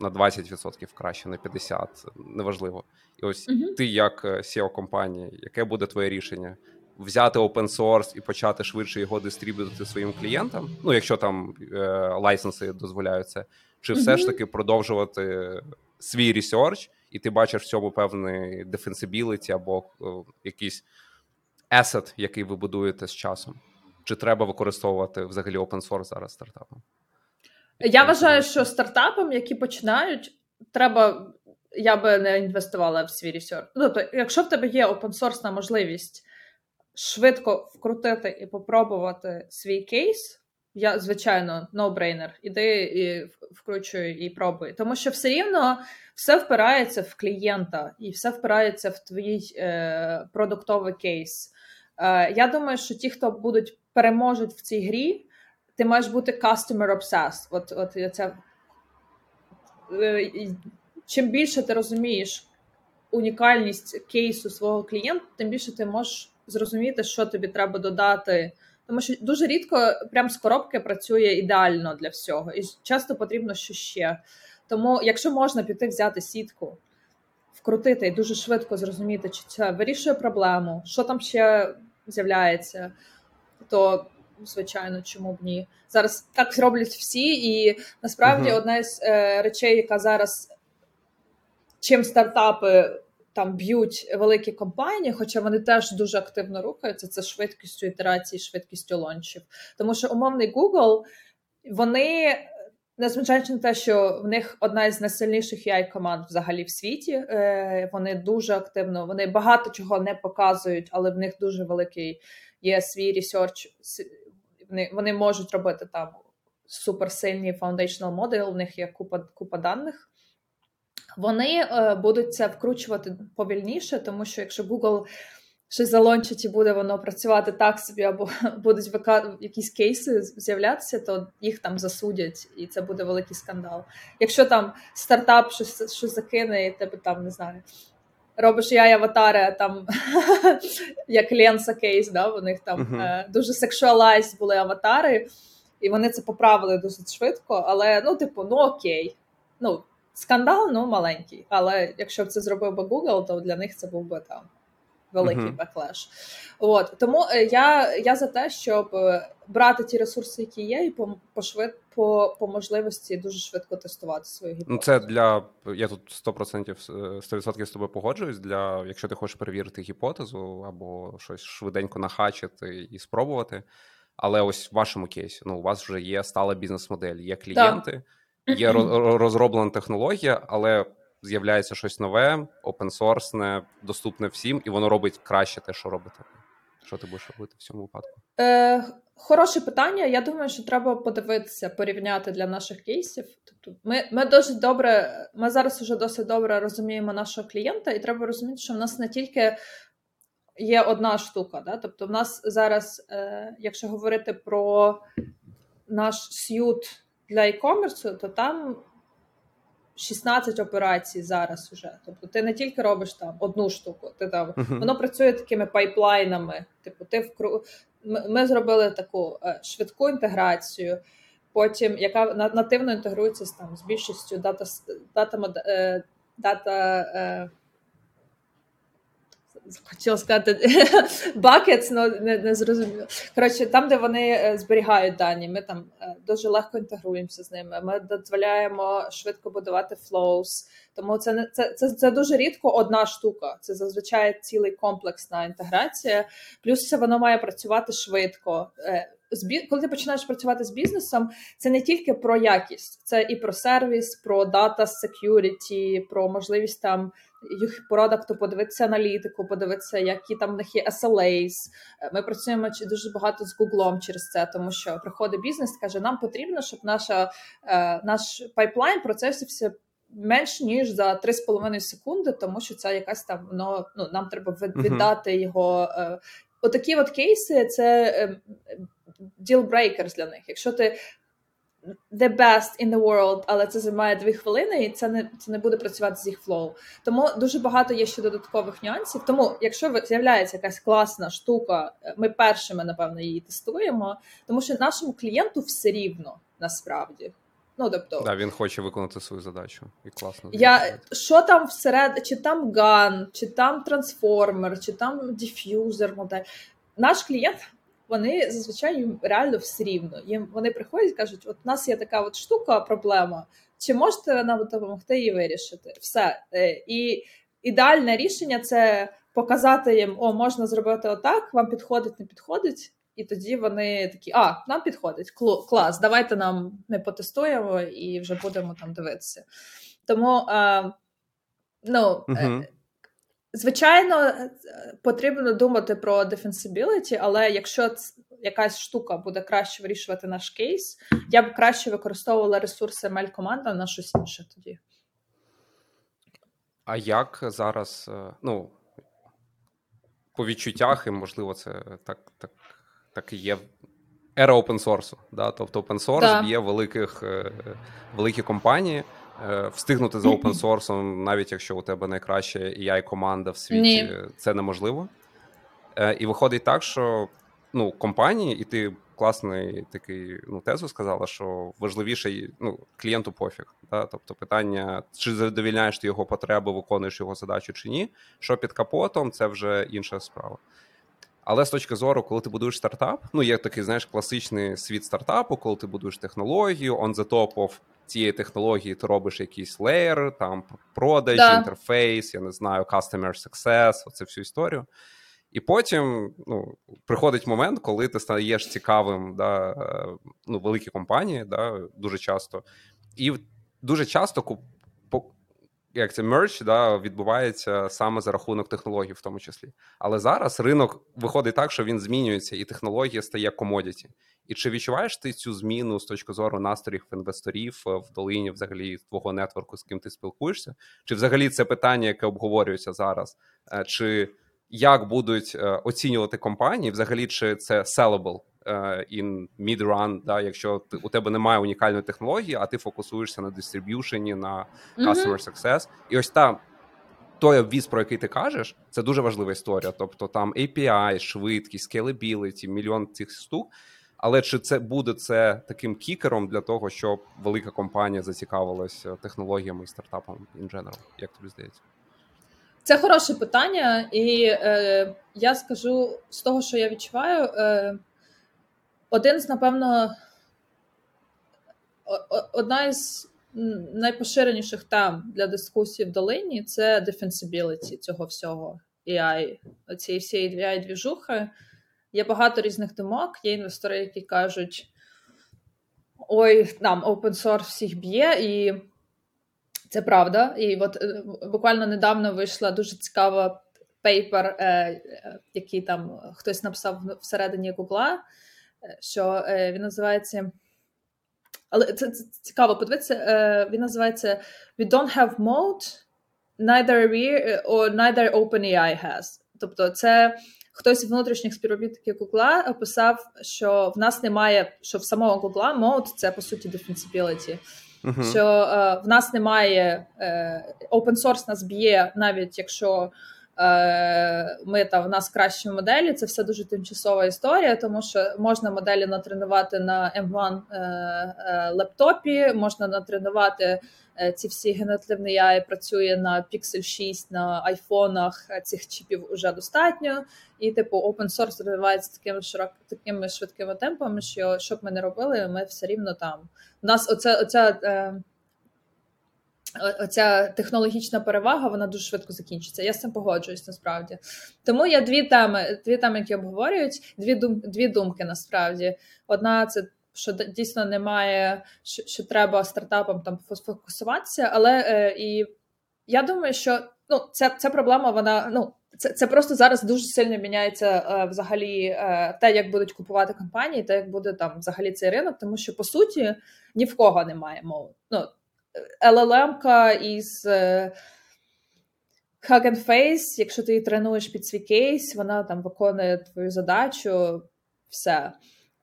на 20% краще, на 50%, неважливо. І ось угу. ти, як CEO компанії, яке буде твоє рішення? Взяти open source і почати швидше його дистриб'ютити своїм клієнтам. Ну, якщо там е, лайсенси дозволяють чи все ж таки продовжувати свій ресерч, і ти бачиш в цьому певний defensibility або е, якийсь asset, який ви будуєте з часом? Чи треба використовувати взагалі open source зараз стартапам? Я вважаю, що стартапам, які починають, треба. Я би не інвестувала в свій ресерч. Ну, тобто, якщо в тебе є опенсорсна можливість швидко вкрутити і попробувати свій кейс, я, звичайно, no-brainer. Іди і вкручуй і пробуй. Тому що все рівно все впирається в клієнта і все впирається в твій е, продуктовий кейс. Е, Я думаю, що ті, хто будуть переможуть в цій грі, ти маєш бути customer obsessed. От, от це, е, Чим більше ти розумієш унікальність кейсу свого клієнта, тим більше ти можеш зрозуміти, що тобі треба додати. Тому що дуже рідко прям з коробки працює ідеально для всього, і часто потрібно що ще. Тому, якщо можна піти взяти сітку, вкрутити і дуже швидко зрозуміти, чи це вирішує проблему, що там ще з'являється, то звичайно, чому б ні. Зараз так роблять всі, і насправді uh-huh. одна з е, речей, яка зараз чим стартапи там б'ють великі компанії, хоча вони теж дуже активно рухаються. Це швидкістю ітерації, швидкістю лончів. Тому що умовний Google, вони. Незважаючи на те, що в них одна із найсильніших ai команд взагалі в світі, е, вони дуже активно, вони багато чого не показують, але в них дуже великий є свій ресерч. Вони можуть робити там суперсильні foundational модель, у них є купа купа даних. Вони е, будуть це вкручувати повільніше, тому що якщо Google щось залончить і буде воно працювати так собі, або будуть якісь кейси з'являтися, то їх там засудять, і це буде великий скандал. Якщо там стартап щось щось закине, і тебе там не знаю. Робиш я аватари, а там як Ленса кейс, да, у них там uh-huh. е, дуже sexualized були аватари, і вони це поправили досить швидко, але ну, типу, ну окей. Ну, скандал, ну маленький. Але якщо б це зробив би Google, то для них це був би там великий uh-huh. беклеш. От тому е, я я за те, щоб е, брати ті ресурси, які є, і по по, по, по можливості дуже швидко тестувати свою гіпотезу. Ну це для я тут 100% 100% е, з тобою погоджуюсь. Для якщо ти хочеш перевірити гіпотезу або щось швиденько нахачити і спробувати. Але ось в вашому кейсі, ну у вас вже є стала бізнес-модель, є клієнти, так. Є розроблена технологія, але з'являється щось нове, опенсорсне, доступне всім, і воно робить краще те, що робите. Що ти будеш робити в цьому випадку? Е, Хороше питання. Я думаю, що треба подивитися, порівняти для наших кейсів. Тобто, ми ми досить добре, ми зараз вже досить добре розуміємо нашого клієнта, і треба розуміти, що в нас не тільки є одна штука. Да? Тобто, в нас зараз, е, якщо говорити про наш сьют для e-commerce, то там 16 операцій зараз уже. Тобто ти не тільки робиш там одну штуку, ти там uh-huh. воно працює такими пайплайнами. Типу, ти вкру... ми, ми зробили таку е, швидку інтеграцію, потім яка нативно інтегрується з там з більшістю дата дата, е, дата е, хотіла сказати buckets, але не, не зрозуміло. Коротше, там, де вони е, зберігають дані, ми там е, дуже легко інтегруємося з ними. Ми дозволяємо швидко будувати flows. Тому це не це, це, це дуже рідко одна штука. Це зазвичай цілий комплексна інтеграція. Плюс це воно має працювати швидко. Е, коли ти починаєш працювати з бізнесом, це не тільки про якість, це і про сервіс, про дата security, про можливість там їх продакту подивитися аналітику, подивитися, які там в них є SLAs. Ми працюємо дуже багато з Гуглом через це, тому що приходить бізнес, каже: нам потрібно, щоб наша е, наш пайплайн процесився. Менш ніж за 3,5 секунди, тому що це якась там воно ну нам треба віддати uh-huh. його. Е, Отакі от кейси це е, deal-breakers для них. Якщо ти the best in the world, але це займає дві хвилини, і це не це не буде працювати з їх flow. Тому дуже багато є ще додаткових нюансів. Тому, якщо з'являється якась класна штука, е, ми першими, напевно, її тестуємо, тому що нашому клієнту все рівно насправді. Ну, тобто, да, він хоче виконати свою задачу і класно. Я що там всеред, чи там ган, чи там трансформер, чи там диф'юзер модель. Наш клієнт вони зазвичай їм реально все рівно. Їм вони приходять і кажуть: от у нас є така от штука, проблема. Чи можете нам допомогти її вирішити? Все. Е, і ідеальне рішення це показати їм, о, можна зробити отак, вам підходить, не підходить. І тоді вони такі: а, нам підходить, клас, давайте нам не потестуємо і вже будемо там дивитися. Тому, е, ну, uh Звичайно, потрібно думати про defensibility, але якщо якась штука буде краще вирішувати наш кейс, я б краще використовувала ресурси ML команда на щось інше тоді. А як зараз, е, ну, по відчуттях, і можливо, це так так, так і є. Ера опенсорсу. Да? Тобто опенсорс да. є великих, е, великі компанії. Е, встигнути за опенсорсом, навіть якщо у тебе найкраща ai команда в світі, Ні. це неможливо. Е, і виходить так, що ну, компанії, і ти класний такий ну, тезу сказала, що важливіше ну, клієнту пофіг. Да? Тобто питання, чи задовільняєш ти його потреби, виконуєш його задачу чи ні. Що під капотом, це вже інша справа. Але з точки зору, коли ти будуєш стартап, ну є такий знаєш класичний світ стартапу, коли ти будуєш технологію, on the top of цієї технології ти робиш якийсь леєр, там продаж, да. інтерфейс, я не знаю, customer success, оце всю історію. І потім ну, приходить момент, коли ти стаєш цікавим, да, е, ну, великі компанії, да, дуже часто, і дуже часто як це мерч да, відбувається саме за рахунок технологій, в тому числі. Але зараз ринок виходить так, що він змінюється, і технологія стає комодіті. І чи відчуваєш ти цю зміну з точки зору настроїв інвесторів е, в долині, взагалі твого нетворку, з ким ти спілкуєшся? Чи взагалі це питання, яке обговорюється зараз? Е, чи як будуть е, оцінювати компанії? Взагалі, чи це sellable in mid-run, да, якщо ти, у тебе немає унікальної технології, а ти фокусуєшся на дистриб'юшені, на customer mm-hmm. success. І ось там той обвіз, про який ти кажеш, це дуже важлива історія. Тобто там API, швидкість, scalability, мільйон цих штук. Але чи це буде це таким кікером для того, щоб велика компанія зацікавилася технологіями і стартапами in general? Як тобі здається? Це хороше питання, і е, я скажу з того, що я відчуваю, е, один з, напевно, одна із найпоширеніших тем для дискусії в долині це defensibility цього всього AI, цієї всієї ai двіжухи. Є багато різних думок, є інвестори, які кажуть: ой, нам open source всіх б'є, і це правда. І от е, буквально недавно вийшла дуже цікава paper, е, е, який там хтось написав всередині Гугла, що він називається. Але це, це цікаво подивитися. Він називається We don't have mode, neither we or neither OpenAI has. Тобто, це Хтось з внутрішніх співробітників Гугла описав, що в нас немає, що в самого Гугла мод це по суті defensibility. Uh-huh. Що е, в нас немає е, open source нас б'є, навіть якщо е, ми там в нас кращі моделі, це все дуже тимчасова історія, тому що можна моделі натренувати на M1 е, е, лептопі, можна натренувати. Е, ці всі генеративні AI працює на Pixel 6, на айфонах цих чіпів вже достатньо. І, типу, open source розвивається такими широк, такими швидкими темпами, що що б ми не робили, ми все рівно там. У нас оця, оця, е, оця технологічна перевага, вона дуже швидко закінчиться. Я з цим погоджуюсь насправді. Тому є дві теми, дві теми, які обговорюють, дві дум, дві думки насправді. Одна це що дійсно немає, що, що треба стартапам там фокусуватися, але е, і я думаю, що ну, ця ця проблема, вона ну. Це це просто зараз дуже сильно міняється е, взагалі е, те, як будуть купувати компанії, те, як буде там взагалі цей ринок, тому що по суті ні в кого немає мови. Ну, LLM-ка із е, Hug Face, якщо ти її тренуєш під свій кейс, вона там виконує твою задачу, все.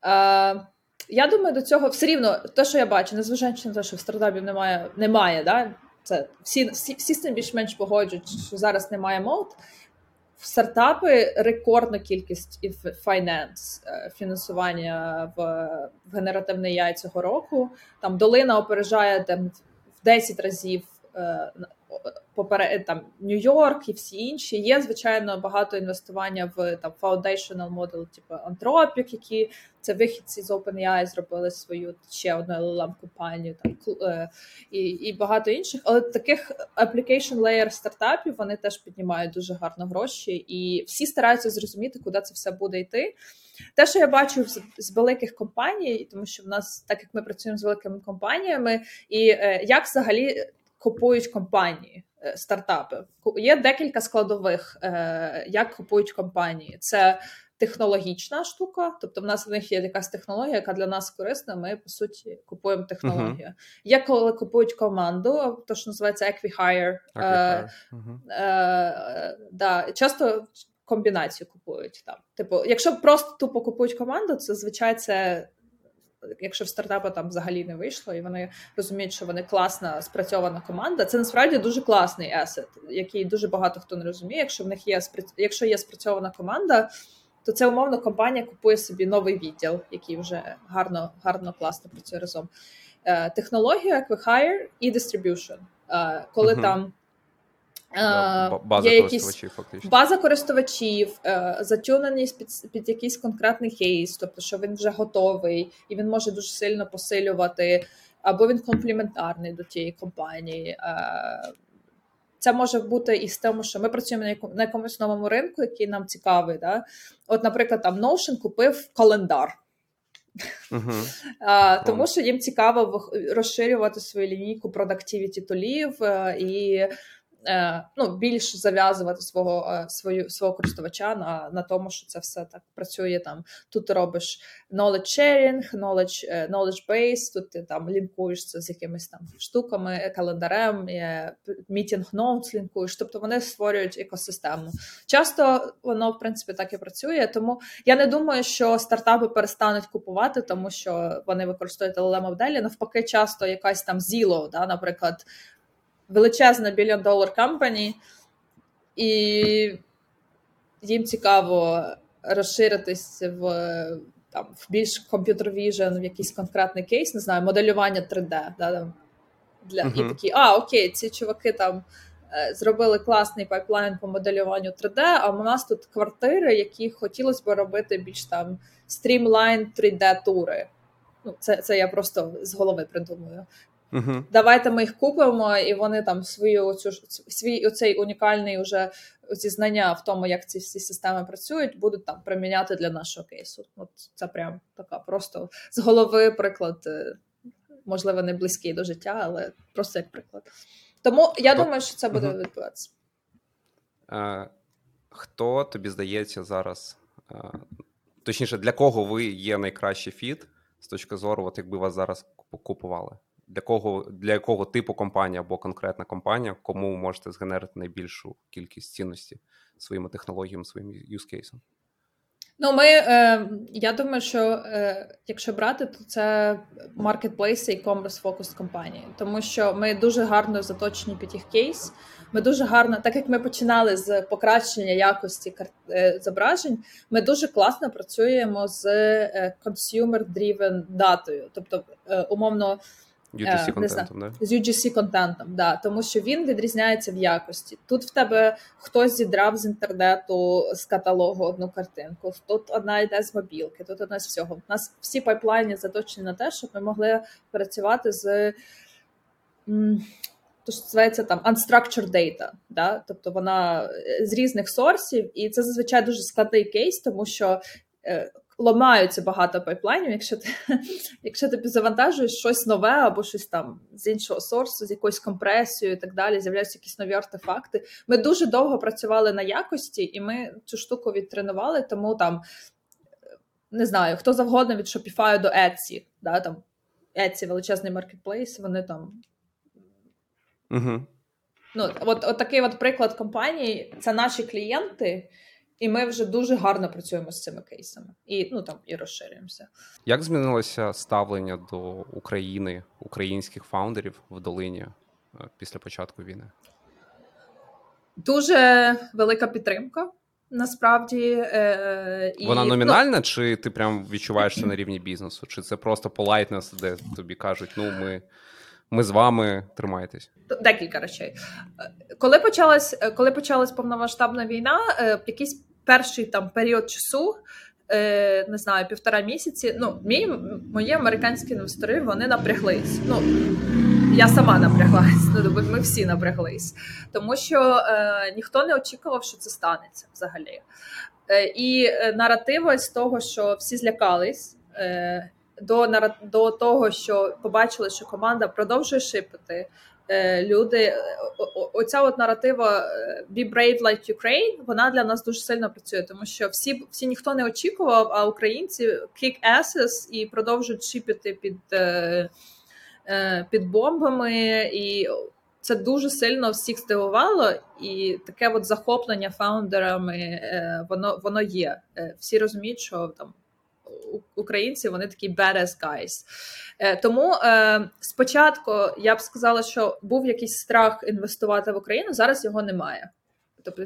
Е, я думаю, до цього все рівно те, що я бачу, незважаючи на те, що в стартапів немає, немає, да? це всі всі, всі з цим більш-менш погоджують, що зараз немає мод. В стартапи рекордна кількість і файнанс е, фінансування в, генеративний яй цього року. Там долина опережає там, 10 разів е, поперед там Нью-Йорк і всі інші. Є звичайно багато інвестування в там foundational model, типу Anthropic, які це вихідці з OpenAI зробили свою ще одну llm компанію там е, і і багато інших. Але таких application layer стартапів вони теж піднімають дуже гарно гроші, і всі стараються зрозуміти, куди це все буде йти. Те, що я бачу з, з великих компаній, тому що в нас, так як ми працюємо з великими компаніями, і е, як взагалі купують компанії, е, стартапи. Є декілька складових, е, як купують компанії. Це технологічна штука, тобто в нас в них є якась технологія, яка для нас корисна. Ми по суті купуємо технологію. Uh-huh. Є коли купують команду, то що називається Equihire. Е, да, Часто комбінацію купують там. Типу, якщо просто тупо купують команду, це звичайно це якщо в стартапа там взагалі не вийшло, і вони розуміють, що вони класна спрацьована команда. Це насправді дуже класний есет, який дуже багато хто не розуміє. Якщо в них є якщо є спрацьована команда, то це умовно компанія купує собі новий відділ, який вже гарно, гарно, класно працює разом. Е, технологія, Equihire і distribution. Е, коли uh-huh. там база є користувачів, фактично. База користувачів, е, затюненість під під якийсь конкретний кейс, тобто що він вже готовий, і він може дуже сильно посилювати або він компліментарний до тієї компанії. Це може бути і з тому, що ми працюємо на якомусь новому ринку, який нам цікавий. Да? От, наприклад, там Notion купив календар. Uh-huh. А, Тому що їм цікаво розширювати свою лінійку продактивіті тулів е, і Е, ну, більш зав'язувати свого е, свою свого користувача на на тому, що це все так працює. Там тут ти робиш knowledge sharing, knowledge, е, knowledge base, тут ти там лінкуєшся з якимись там штуками, календарем, meeting notes лінкуєш. Тобто вони створюють екосистему. Часто воно в принципі так і працює. Тому я не думаю, що стартапи перестануть купувати, тому що вони використовують llm моделі Навпаки, часто якась там Zillow, да, наприклад величезна billion dollar компанії, і їм цікаво розширитись в там, в більш computer vision, в якийсь конкретний кейс, не знаю, моделювання 3D. Да, там, для, uh-huh. І такі, а, окей, ці чуваки там е, зробили класний пайплайн по моделюванню 3D, а у нас тут квартири, які хотілося б робити більш там streamline 3D-тури. Ну, Це це я просто з голови придумую. Угу. Давайте ми їх купимо, і вони там свою цю свій оцей унікальний уже оці знання в тому, як ці всі системи працюють, будуть там приміняти для нашого кейсу. От це прям така просто з голови приклад, е, можливо, не близький до життя, але просто як приклад. Тому я Хто? думаю, що це буде угу. відбуватися. Е, хто тобі здається зараз? Е, точніше, для кого ви є найкращий фіт з точки зору, от якби вас зараз купували? Для кого для якого типу компанії або конкретна компанія, кому можете згенерити найбільшу кількість цінності своїми технологіями, своїм case? Ну, ми е, я думаю, що е, якщо брати, то це маркетплейси і commerce focused компанії, тому що ми дуже гарно заточені під їх кейс. Ми дуже гарно, так як ми починали з покращення якості е, зображень, ми дуже класно працюємо з е, consumer-driven датою, тобто е, умовно. UGC е, контентом, да? з UGC контентом, да, тому що він відрізняється в якості. Тут в тебе хтось зідрав з інтернету з каталогу одну картинку, тут одна йде з мобілки, тут одна з всього. У нас всі пайплайни заточені на те, щоб ми могли працювати з. То що називається там unstructured data, да? тобто вона з різних сорсів, і це зазвичай дуже складний кейс, тому що е, ламаються багато пайплайнів, якщо ти якщо ти завантажуєш щось нове або щось там з іншого сорсу, з якоюсь компресією і так далі, з'являються якісь нові артефакти. Ми дуже довго працювали на якості, і ми цю штуку відтренували, тому там не знаю, хто завгодно від Shopify до Etsy, да, там Etsy величезний маркетплейс, вони там. Угу. Ну, от, от такий от приклад компанії це наші клієнти. І ми вже дуже гарно працюємо з цими кейсами і ну там і розширюємося. Як змінилося ставлення до України, українських фаундерів в долині е, після початку війни? Дуже велика підтримка. Насправді е, і, вона ну, номінальна, ну, чи ти прям відчуваєш це на рівні бізнесу? Чи це просто полайтнес, де тобі кажуть, ну ми ми з вами тримайтесь? Декілька речей. Е, коли почалась, е, коли почалась повномасштабна війна, якісь перший там період часу. Е, не знаю, півтора місяці. Ну, мій, мої американські інвестори вони напряглись. Ну я сама напряглась, ну ми всі напряглись, тому що е, ніхто не очікував, що це станеться взагалі. Е, І е, наративи з того, що всі злякались, е, до до того, що побачили, що команда продовжує шипити. Е, люди, оця от наратива е, Be Brave Like Ukraine, вона для нас дуже сильно працює, тому що всі всі ніхто не очікував, а українці kick asses і продовжують шипіти під е, під бомбами, і це дуже сильно всіх здивувало. І таке от захоплення фаундерами воно воно є. Всі розуміють, що там українці вони такі badass guys. Е, тому е, спочатку я б сказала, що був якийсь страх інвестувати в Україну, зараз його немає. Тобто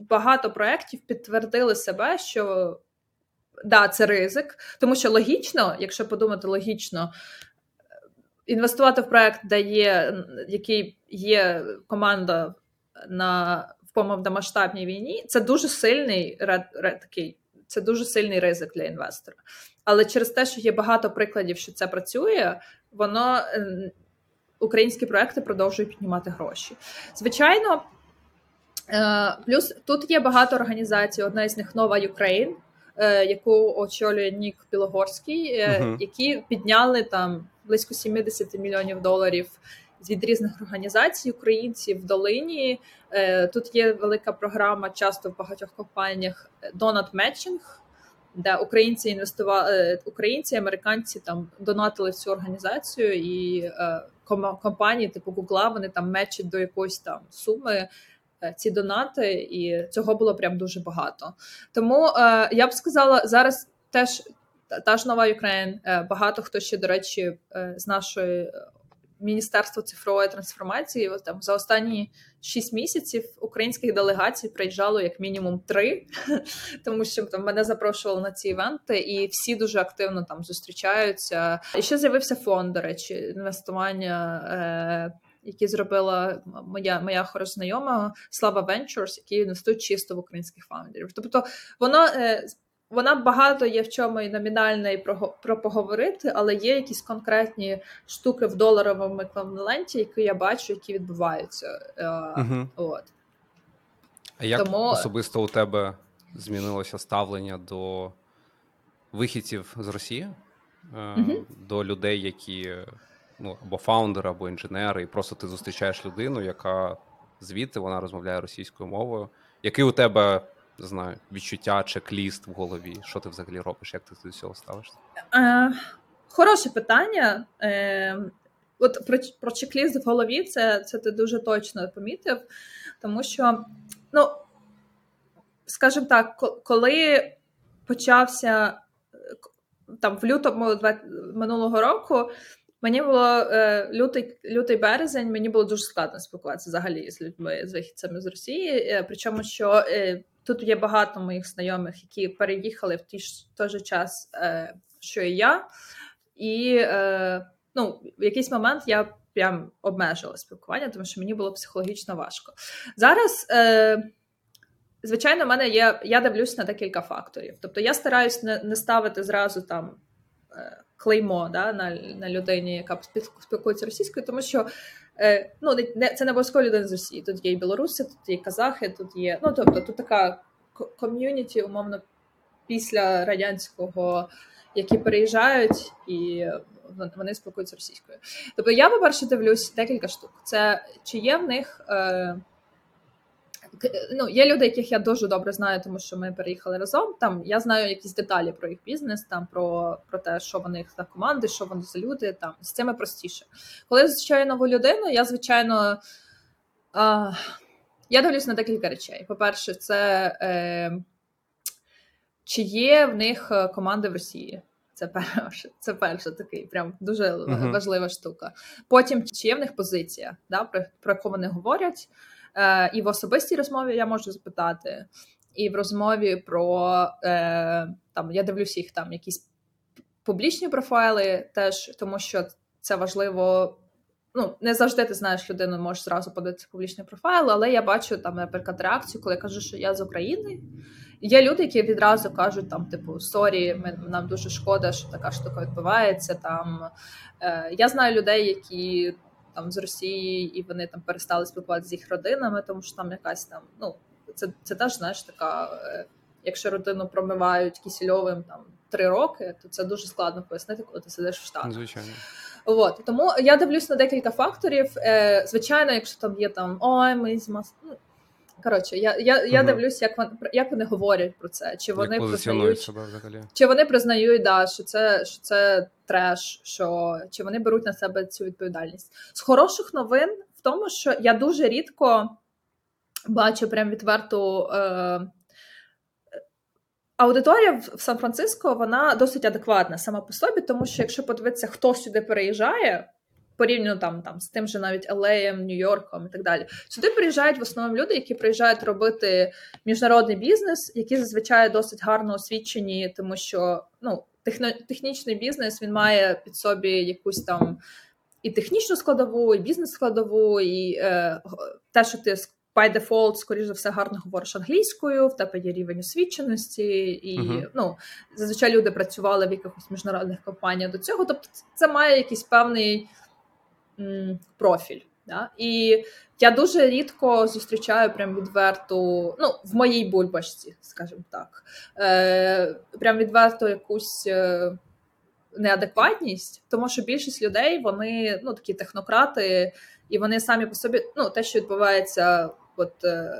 багато проєктів підтвердили себе, що да, це ризик, тому що логічно, якщо подумати логічно, інвестувати в проєкт, де є який є команда на в повномасштабній війні, це дуже сильний такий це дуже сильний ризик для інвестора. але через те, що є багато прикладів, що це працює, воно українські проекти продовжують піднімати гроші. Звичайно, е, плюс тут є багато організацій. Одна з них нова Україн, е, яку очолює Нік Білогорський, uh-huh. які підняли там близько 70 мільйонів доларів. Від різних організацій українців в долині тут є велика програма, часто в багатьох компаніях Donut Matching, де українці інвестували українці, американці там донатили в цю організацію, і компанії, типу Google, вони там мечать до якоїсь там суми. Е, ці донати, і цього було прям дуже багато. Тому е, я б сказала, зараз теж та ж нова Україна, е, багато хто ще, до речі, е, з нашої Міністерства цифрової трансформації там за останні шість місяців українських делегацій приїжджало як мінімум три, тому що там мене запрошували на ці івенти, і всі дуже активно там зустрічаються. І ще з'явився фонд, до речі, інвестування. Е- які зробила моя моя хороша знайома Слава Ventures, які інвестують чисто в українських фаундерів. Тобто воно е, вона багато є в чому і номінальна, і про, про поговорити, але є якісь конкретні штуки в доларовому еквіваленті, які я бачу, які відбуваються. Угу. От. А як Тому... особисто у тебе змінилося ставлення до вихідців з Росії, угу. до людей, які ну, або фаундери, або інженери, і просто ти зустрічаєш людину, яка звідти вона розмовляє російською мовою. Який у тебе не знаю, відчуття, чек-ліст в голові? Що ти взагалі робиш? Як ти до цього ставишся? Е, Хороше питання. Е, От про про чек-ліст в голові, це це ти дуже точно помітив, тому що, ну, скажімо так, коли почався там в лютому минулого року. Мені було е, лютий лютий березень, мені було дуже складно спілкуватися взагалі з людьми з вихідцями з Росії. Е, причому що е, Тут є багато моїх знайомих, які переїхали в ж той же час, е, що і я, і е, ну, в якийсь момент я прям обмежила спілкування, тому що мені було психологічно важко. Зараз, е, звичайно, в мене є. Я дивлюсь на декілька факторів. Тобто я стараюсь не, не ставити зразу там. Е, клеймо да, на на людині, яка спілкується російською, тому що ну, не, це не обов'язково людина з Росії. Тут є і білоруси, тут є і казахи, тут є. Ну, тобто, тут така ком'юніті, умовно, після радянського, які переїжджають і вони спілкуються російською. Тобто, я, по-перше, дивлюсь декілька штук. Це чи є в них. Е, ну, є люди, яких я дуже добре знаю, тому що ми переїхали разом. Там я знаю якісь деталі про їх бізнес, там про про те, що вони за команди, що вони за люди. Там з цими простіше. Коли я зустрічаю нову людину, я звичайно а, я дивлюсь на декілька речей. По-перше, це е, чи є в них е, команди в Росії. Це перше, це перше такий прям дуже uh-huh. важлива штука. Потім чи є в них позиція, да, про, про яку вони говорять. Е, І в особистій розмові я можу запитати, і в розмові про е, там я дивлюся їх там якісь публічні профайли, теж тому що це важливо. Ну, не завжди ти знаєш людину, можеш зразу подати публічний профайл, але я бачу там, наприклад, реакцію, коли я кажу, що я з України. Є люди, які відразу кажуть, там, типу, sorry, ми, нам дуже шкода, що така штука відбувається. Там е, Я знаю людей, які там з Росії, і вони там перестали спілкуватися з їх родинами, тому що там якась там, ну це це теж знаєш така. Е, якщо родину промивають кісільовим там три роки, то це дуже складно пояснити, коли ти сидиш в штатах. Звичайно. От тому я дивлюсь на декілька факторів. Е, Звичайно, якщо там є там ой, ми з Мос... Коротше, я я, я угу. дивлюсь, як вони як вони говорять про це. Чи вони признають себе взагалі? Чи вони признають, да, що це що це треш, що чи вони беруть на себе цю відповідальність? З хороших новин в тому, що я дуже рідко бачу прям відверту. Е, Аудиторія в Сан-Франциско вона досить адекватна сама по собі, тому що якщо подивитися, хто сюди переїжджає, порівняно там там з тим же навіть Елеєм, Нью-Йорком і так далі. Сюди приїжджають в основному люди, які приїжджають робити міжнародний бізнес, які зазвичай досить гарно освічені, тому що ну техно, технічний бізнес він має під собі якусь там і технічну складову, і бізнес складову, і е, те, що ти by default, скоріш за все, гарно говориш англійською, в тебе є рівень освіченості, і uh-huh. ну, зазвичай люди працювали в якихось міжнародних компаніях до цього. Тобто, це має якийсь певний профіль. Да? І я дуже рідко зустрічаю прям відверту, ну, в моїй бульбашці, скажімо так, е, прям відверто якусь. Е, Неадекватність, тому що більшість людей вони ну такі технократи, і вони самі по собі ну те, що відбувається от е,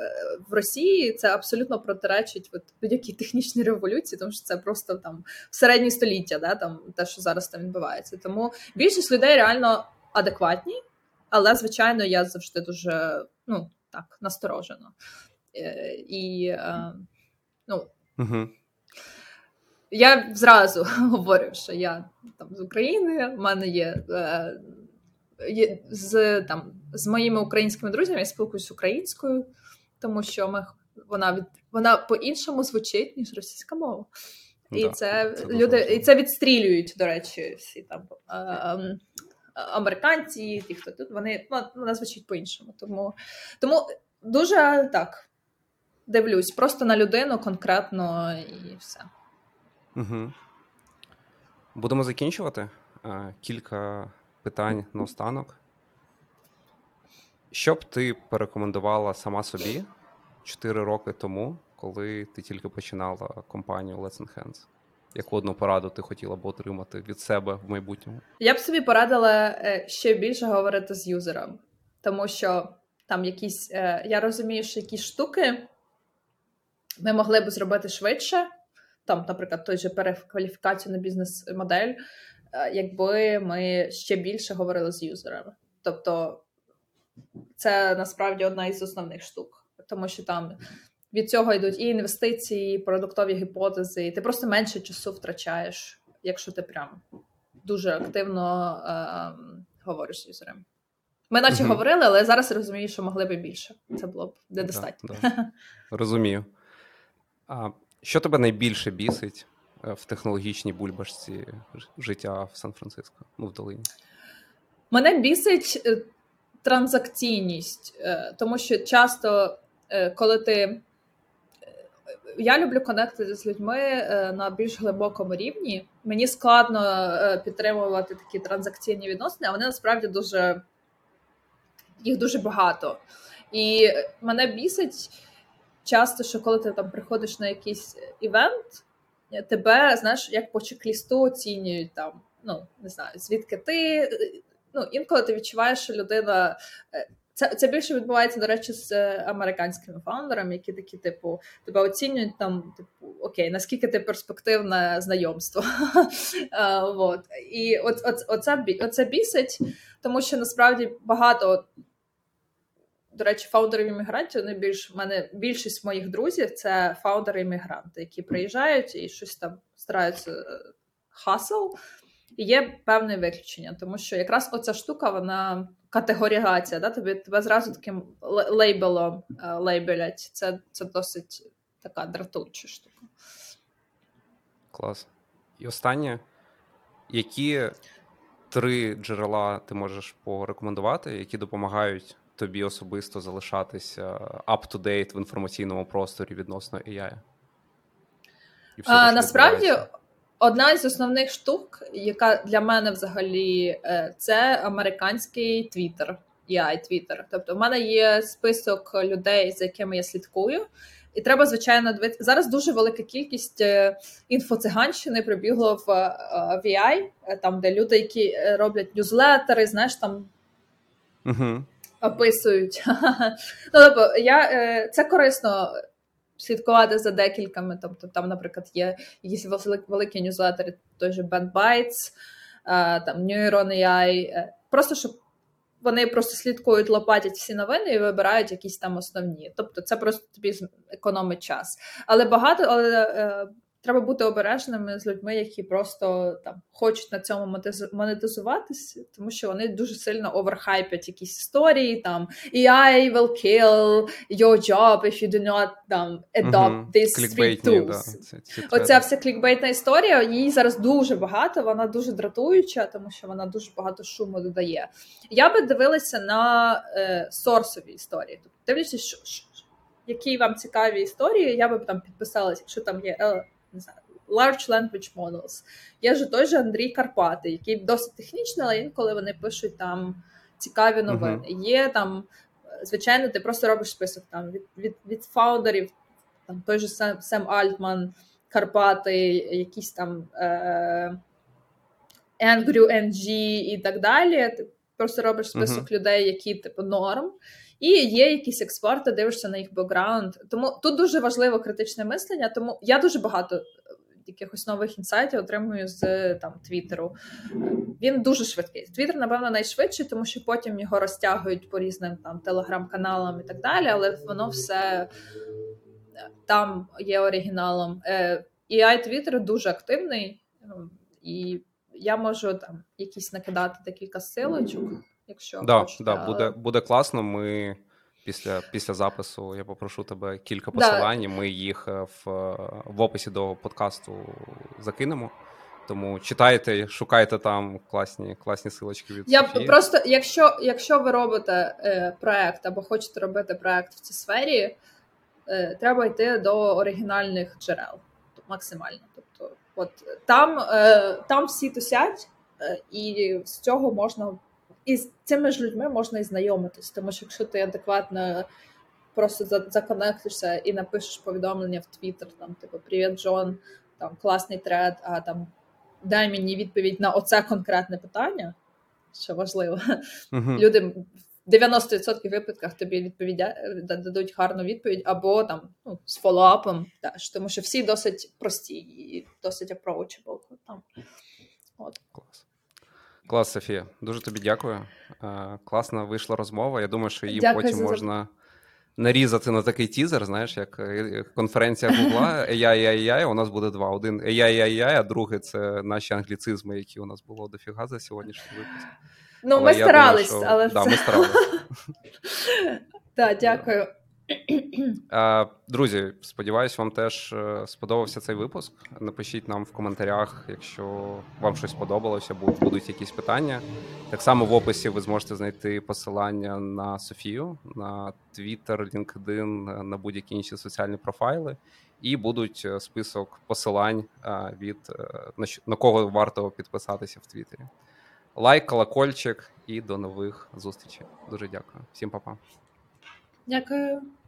в Росії, це абсолютно протиречить от будь-якій технічній революції, тому що це просто там середнє століття, да там те, що зараз там відбувається. Тому більшість людей реально адекватні, але звичайно, я завжди дуже ну так насторожена. Е, і е, ну. Угу. Я зразу говорю, що я там з України, в мене є е, є з там з моїми українськими друзями я спілкуюся українською, тому що ми вона від вона по-іншому звучить, ніж російська мова. І да, це, це люди, і це відстрілюють, до речі, всі там е, американці, ті, хто тут вони ну, вона звучить по-іншому. Тому тому дуже так дивлюсь, просто на людину конкретно і все. Угу. Будемо закінчувати. Кілька питань на останок. Що б ти порекомендувала сама собі 4 роки тому, коли ти тільки починала компанію Let's Enhance? Яку одну пораду ти хотіла б отримати від себе в майбутньому? Я б собі порадила е, ще більше говорити з юзером, тому що там якісь е, я розумію, що якісь штуки ми могли б зробити швидше. Там, наприклад, той же перекваліфікацію на бізнес-модель, е, якби ми ще більше говорили з юзерами. Тобто це насправді одна із основних штук, тому що там від цього йдуть і інвестиції, і продуктові гіпотези, і ти просто менше часу втрачаєш, якщо ти прям дуже активно е, говориш з юзером. Ми наче uh говорили, але зараз розумію, що могли би більше. Це було б недостатньо. Да, да. Розумію. А що тебе найбільше бісить е, в технологічній бульбашці життя в Сан-Франциско, ну в долині? Мене бісить е, транзакційність, е, тому що часто, коли ти. Я люблю конектити з людьми на більш глибокому рівні. Мені складно підтримувати такі транзакційні відносини, а вони насправді дуже їх дуже багато. І мене бісить часто, що коли ти там приходиш на якийсь івент, тебе, знаєш, як по чек-лісту оцінюють там, ну, не знаю, звідки ти. Ну, інколи ти відчуваєш, що людина. Е, це це більше відбувається, до речі, з американськими фаундерами, які такі, типу, тебе оцінюють там, типу, окей, наскільки ти перспективне знайомство. вот. І от, от, оце, оце бісить, тому що насправді багато до речі, фаундери іммігрантів вони більш в мене більшість моїх друзів це фаундери-іммігранти, які приїжджають і щось там стараються е, хасл. І є певне виключення, тому що якраз оця штука, вона категоризація, да? Тобі тебе зразу таким лейбелом е, лейбелять. Це це досить така дратуча штука. Клас. І останнє, які три джерела ти можеш порекомендувати, які допомагають тобі особисто залишатися up-to-date в інформаційному просторі відносно AI? І все, а, Насправді, одна із основних штук, яка для мене взагалі е, це американський Twitter, AI Twitter. Тобто, в мене є список людей, за якими я слідкую. І треба, звичайно, дивитися. Зараз дуже велика кількість е, інфоциганщини прибігло в VI, е, там, де люди, які роблять ньюзлетери, знаєш, там. Угу описують. ну, тобто, я, Це корисно слідкувати за декільками. Тобто, там, наприклад, є якісь великі ньюзлетери, той же BandBytes, е, там Neuron AI, е, просто щоб. Вони просто слідкують, лопатять всі новини і вибирають якісь там основні. Тобто це просто тобі економить час. Але багато, але треба бути обережними з людьми, які просто там хочуть на цьому монетизуватися, тому що вони дуже сильно оверхайпять якісь історії. Там AI will kill your job if you do not там, adopt these three tools. Да, Оця вся клікбейтна історія, її зараз дуже багато, вона дуже дратуюча, тому що вона дуже багато шуму додає. Я би дивилася на е, сорсові історії. Тобто дивлячись, що, що, які вам цікаві історії, я би там підписалася, якщо там є е, не знаю, Large Language Models. Є ж той же Андрій Карпати, який досить технічний, але інколи вони пишуть там цікаві новини. Uh-huh. Є там, звичайно, ти просто робиш список там від від, від фаундерів, там той же Сем, Сем Альтман, Карпати, якісь там е, Angry NG і так далі. Ти просто робиш список uh-huh. людей, які типу норм. І є якісь експерти, дивишся на їх бекграунд. Тому тут дуже важливо критичне мислення. Тому я дуже багато е, якихось нових інсайтів отримую з там Твіттеру. Він дуже швидкий. Твіттер, напевно, найшвидший, тому що потім його розтягують по різним там телеграм-каналам і так далі, але воно все е, там є оригіналом. І ай Твіттер дуже активний, ем, і я можу там якісь накидати декілька силочок якщо да, хочете. Да, буде буде класно. Ми після після запису я попрошу тебе кілька посилань. Да. Ми їх е, в в описі до подкасту закинемо. Тому читайте, шукайте там класні класні силочки від я Софії. просто, якщо якщо ви робите е, проект або хочете робити проект в цій сфері, е, треба йти до оригінальних джерел максимально. Тобто, от там е, там всі тусять, е, і з цього можна і з цими ж людьми можна і знайомитись, тому що якщо ти адекватно просто законектишся і напишеш повідомлення в Твіттер, там типу Привіт, Джон, там класний тред, а там дай мені відповідь на оце конкретне питання, що важливо. Uh-huh. Люди в 90% випадках тобі відповідя дадуть гарну відповідь, або там ну, з фоллоуапом теж, тому що всі досить прості і досить approachable. Там. От. Клас. Клас, Софія. Дуже тобі дякую. Е, класна вийшла розмова. Я думаю, що її дякую потім за... можна нарізати на такий тізер. Знаєш, як е, конференція Гугла AI, У нас буде два: один AI, AI, а другий це наші англіцизми, які у нас було дофіга за сьогоднішній випуск. Ну, але ми старались, думаю, що... але да, ми старались. Так, дякую. Друзі, сподіваюсь, вам теж е, сподобався цей випуск. Напишіть нам в коментарях, якщо вам щось сподобалося, будуть якісь питання. Так само в описі ви зможете знайти посилання на Софію, на Twitter, LinkedIn, на будь-які інші соціальні профайли, і будуть е, список посилань від е, на кого варто підписатися в Твіттері. Лайк, колокольчик і до нових зустрічей. Дуже дякую. Всім па-па. Ďakujem.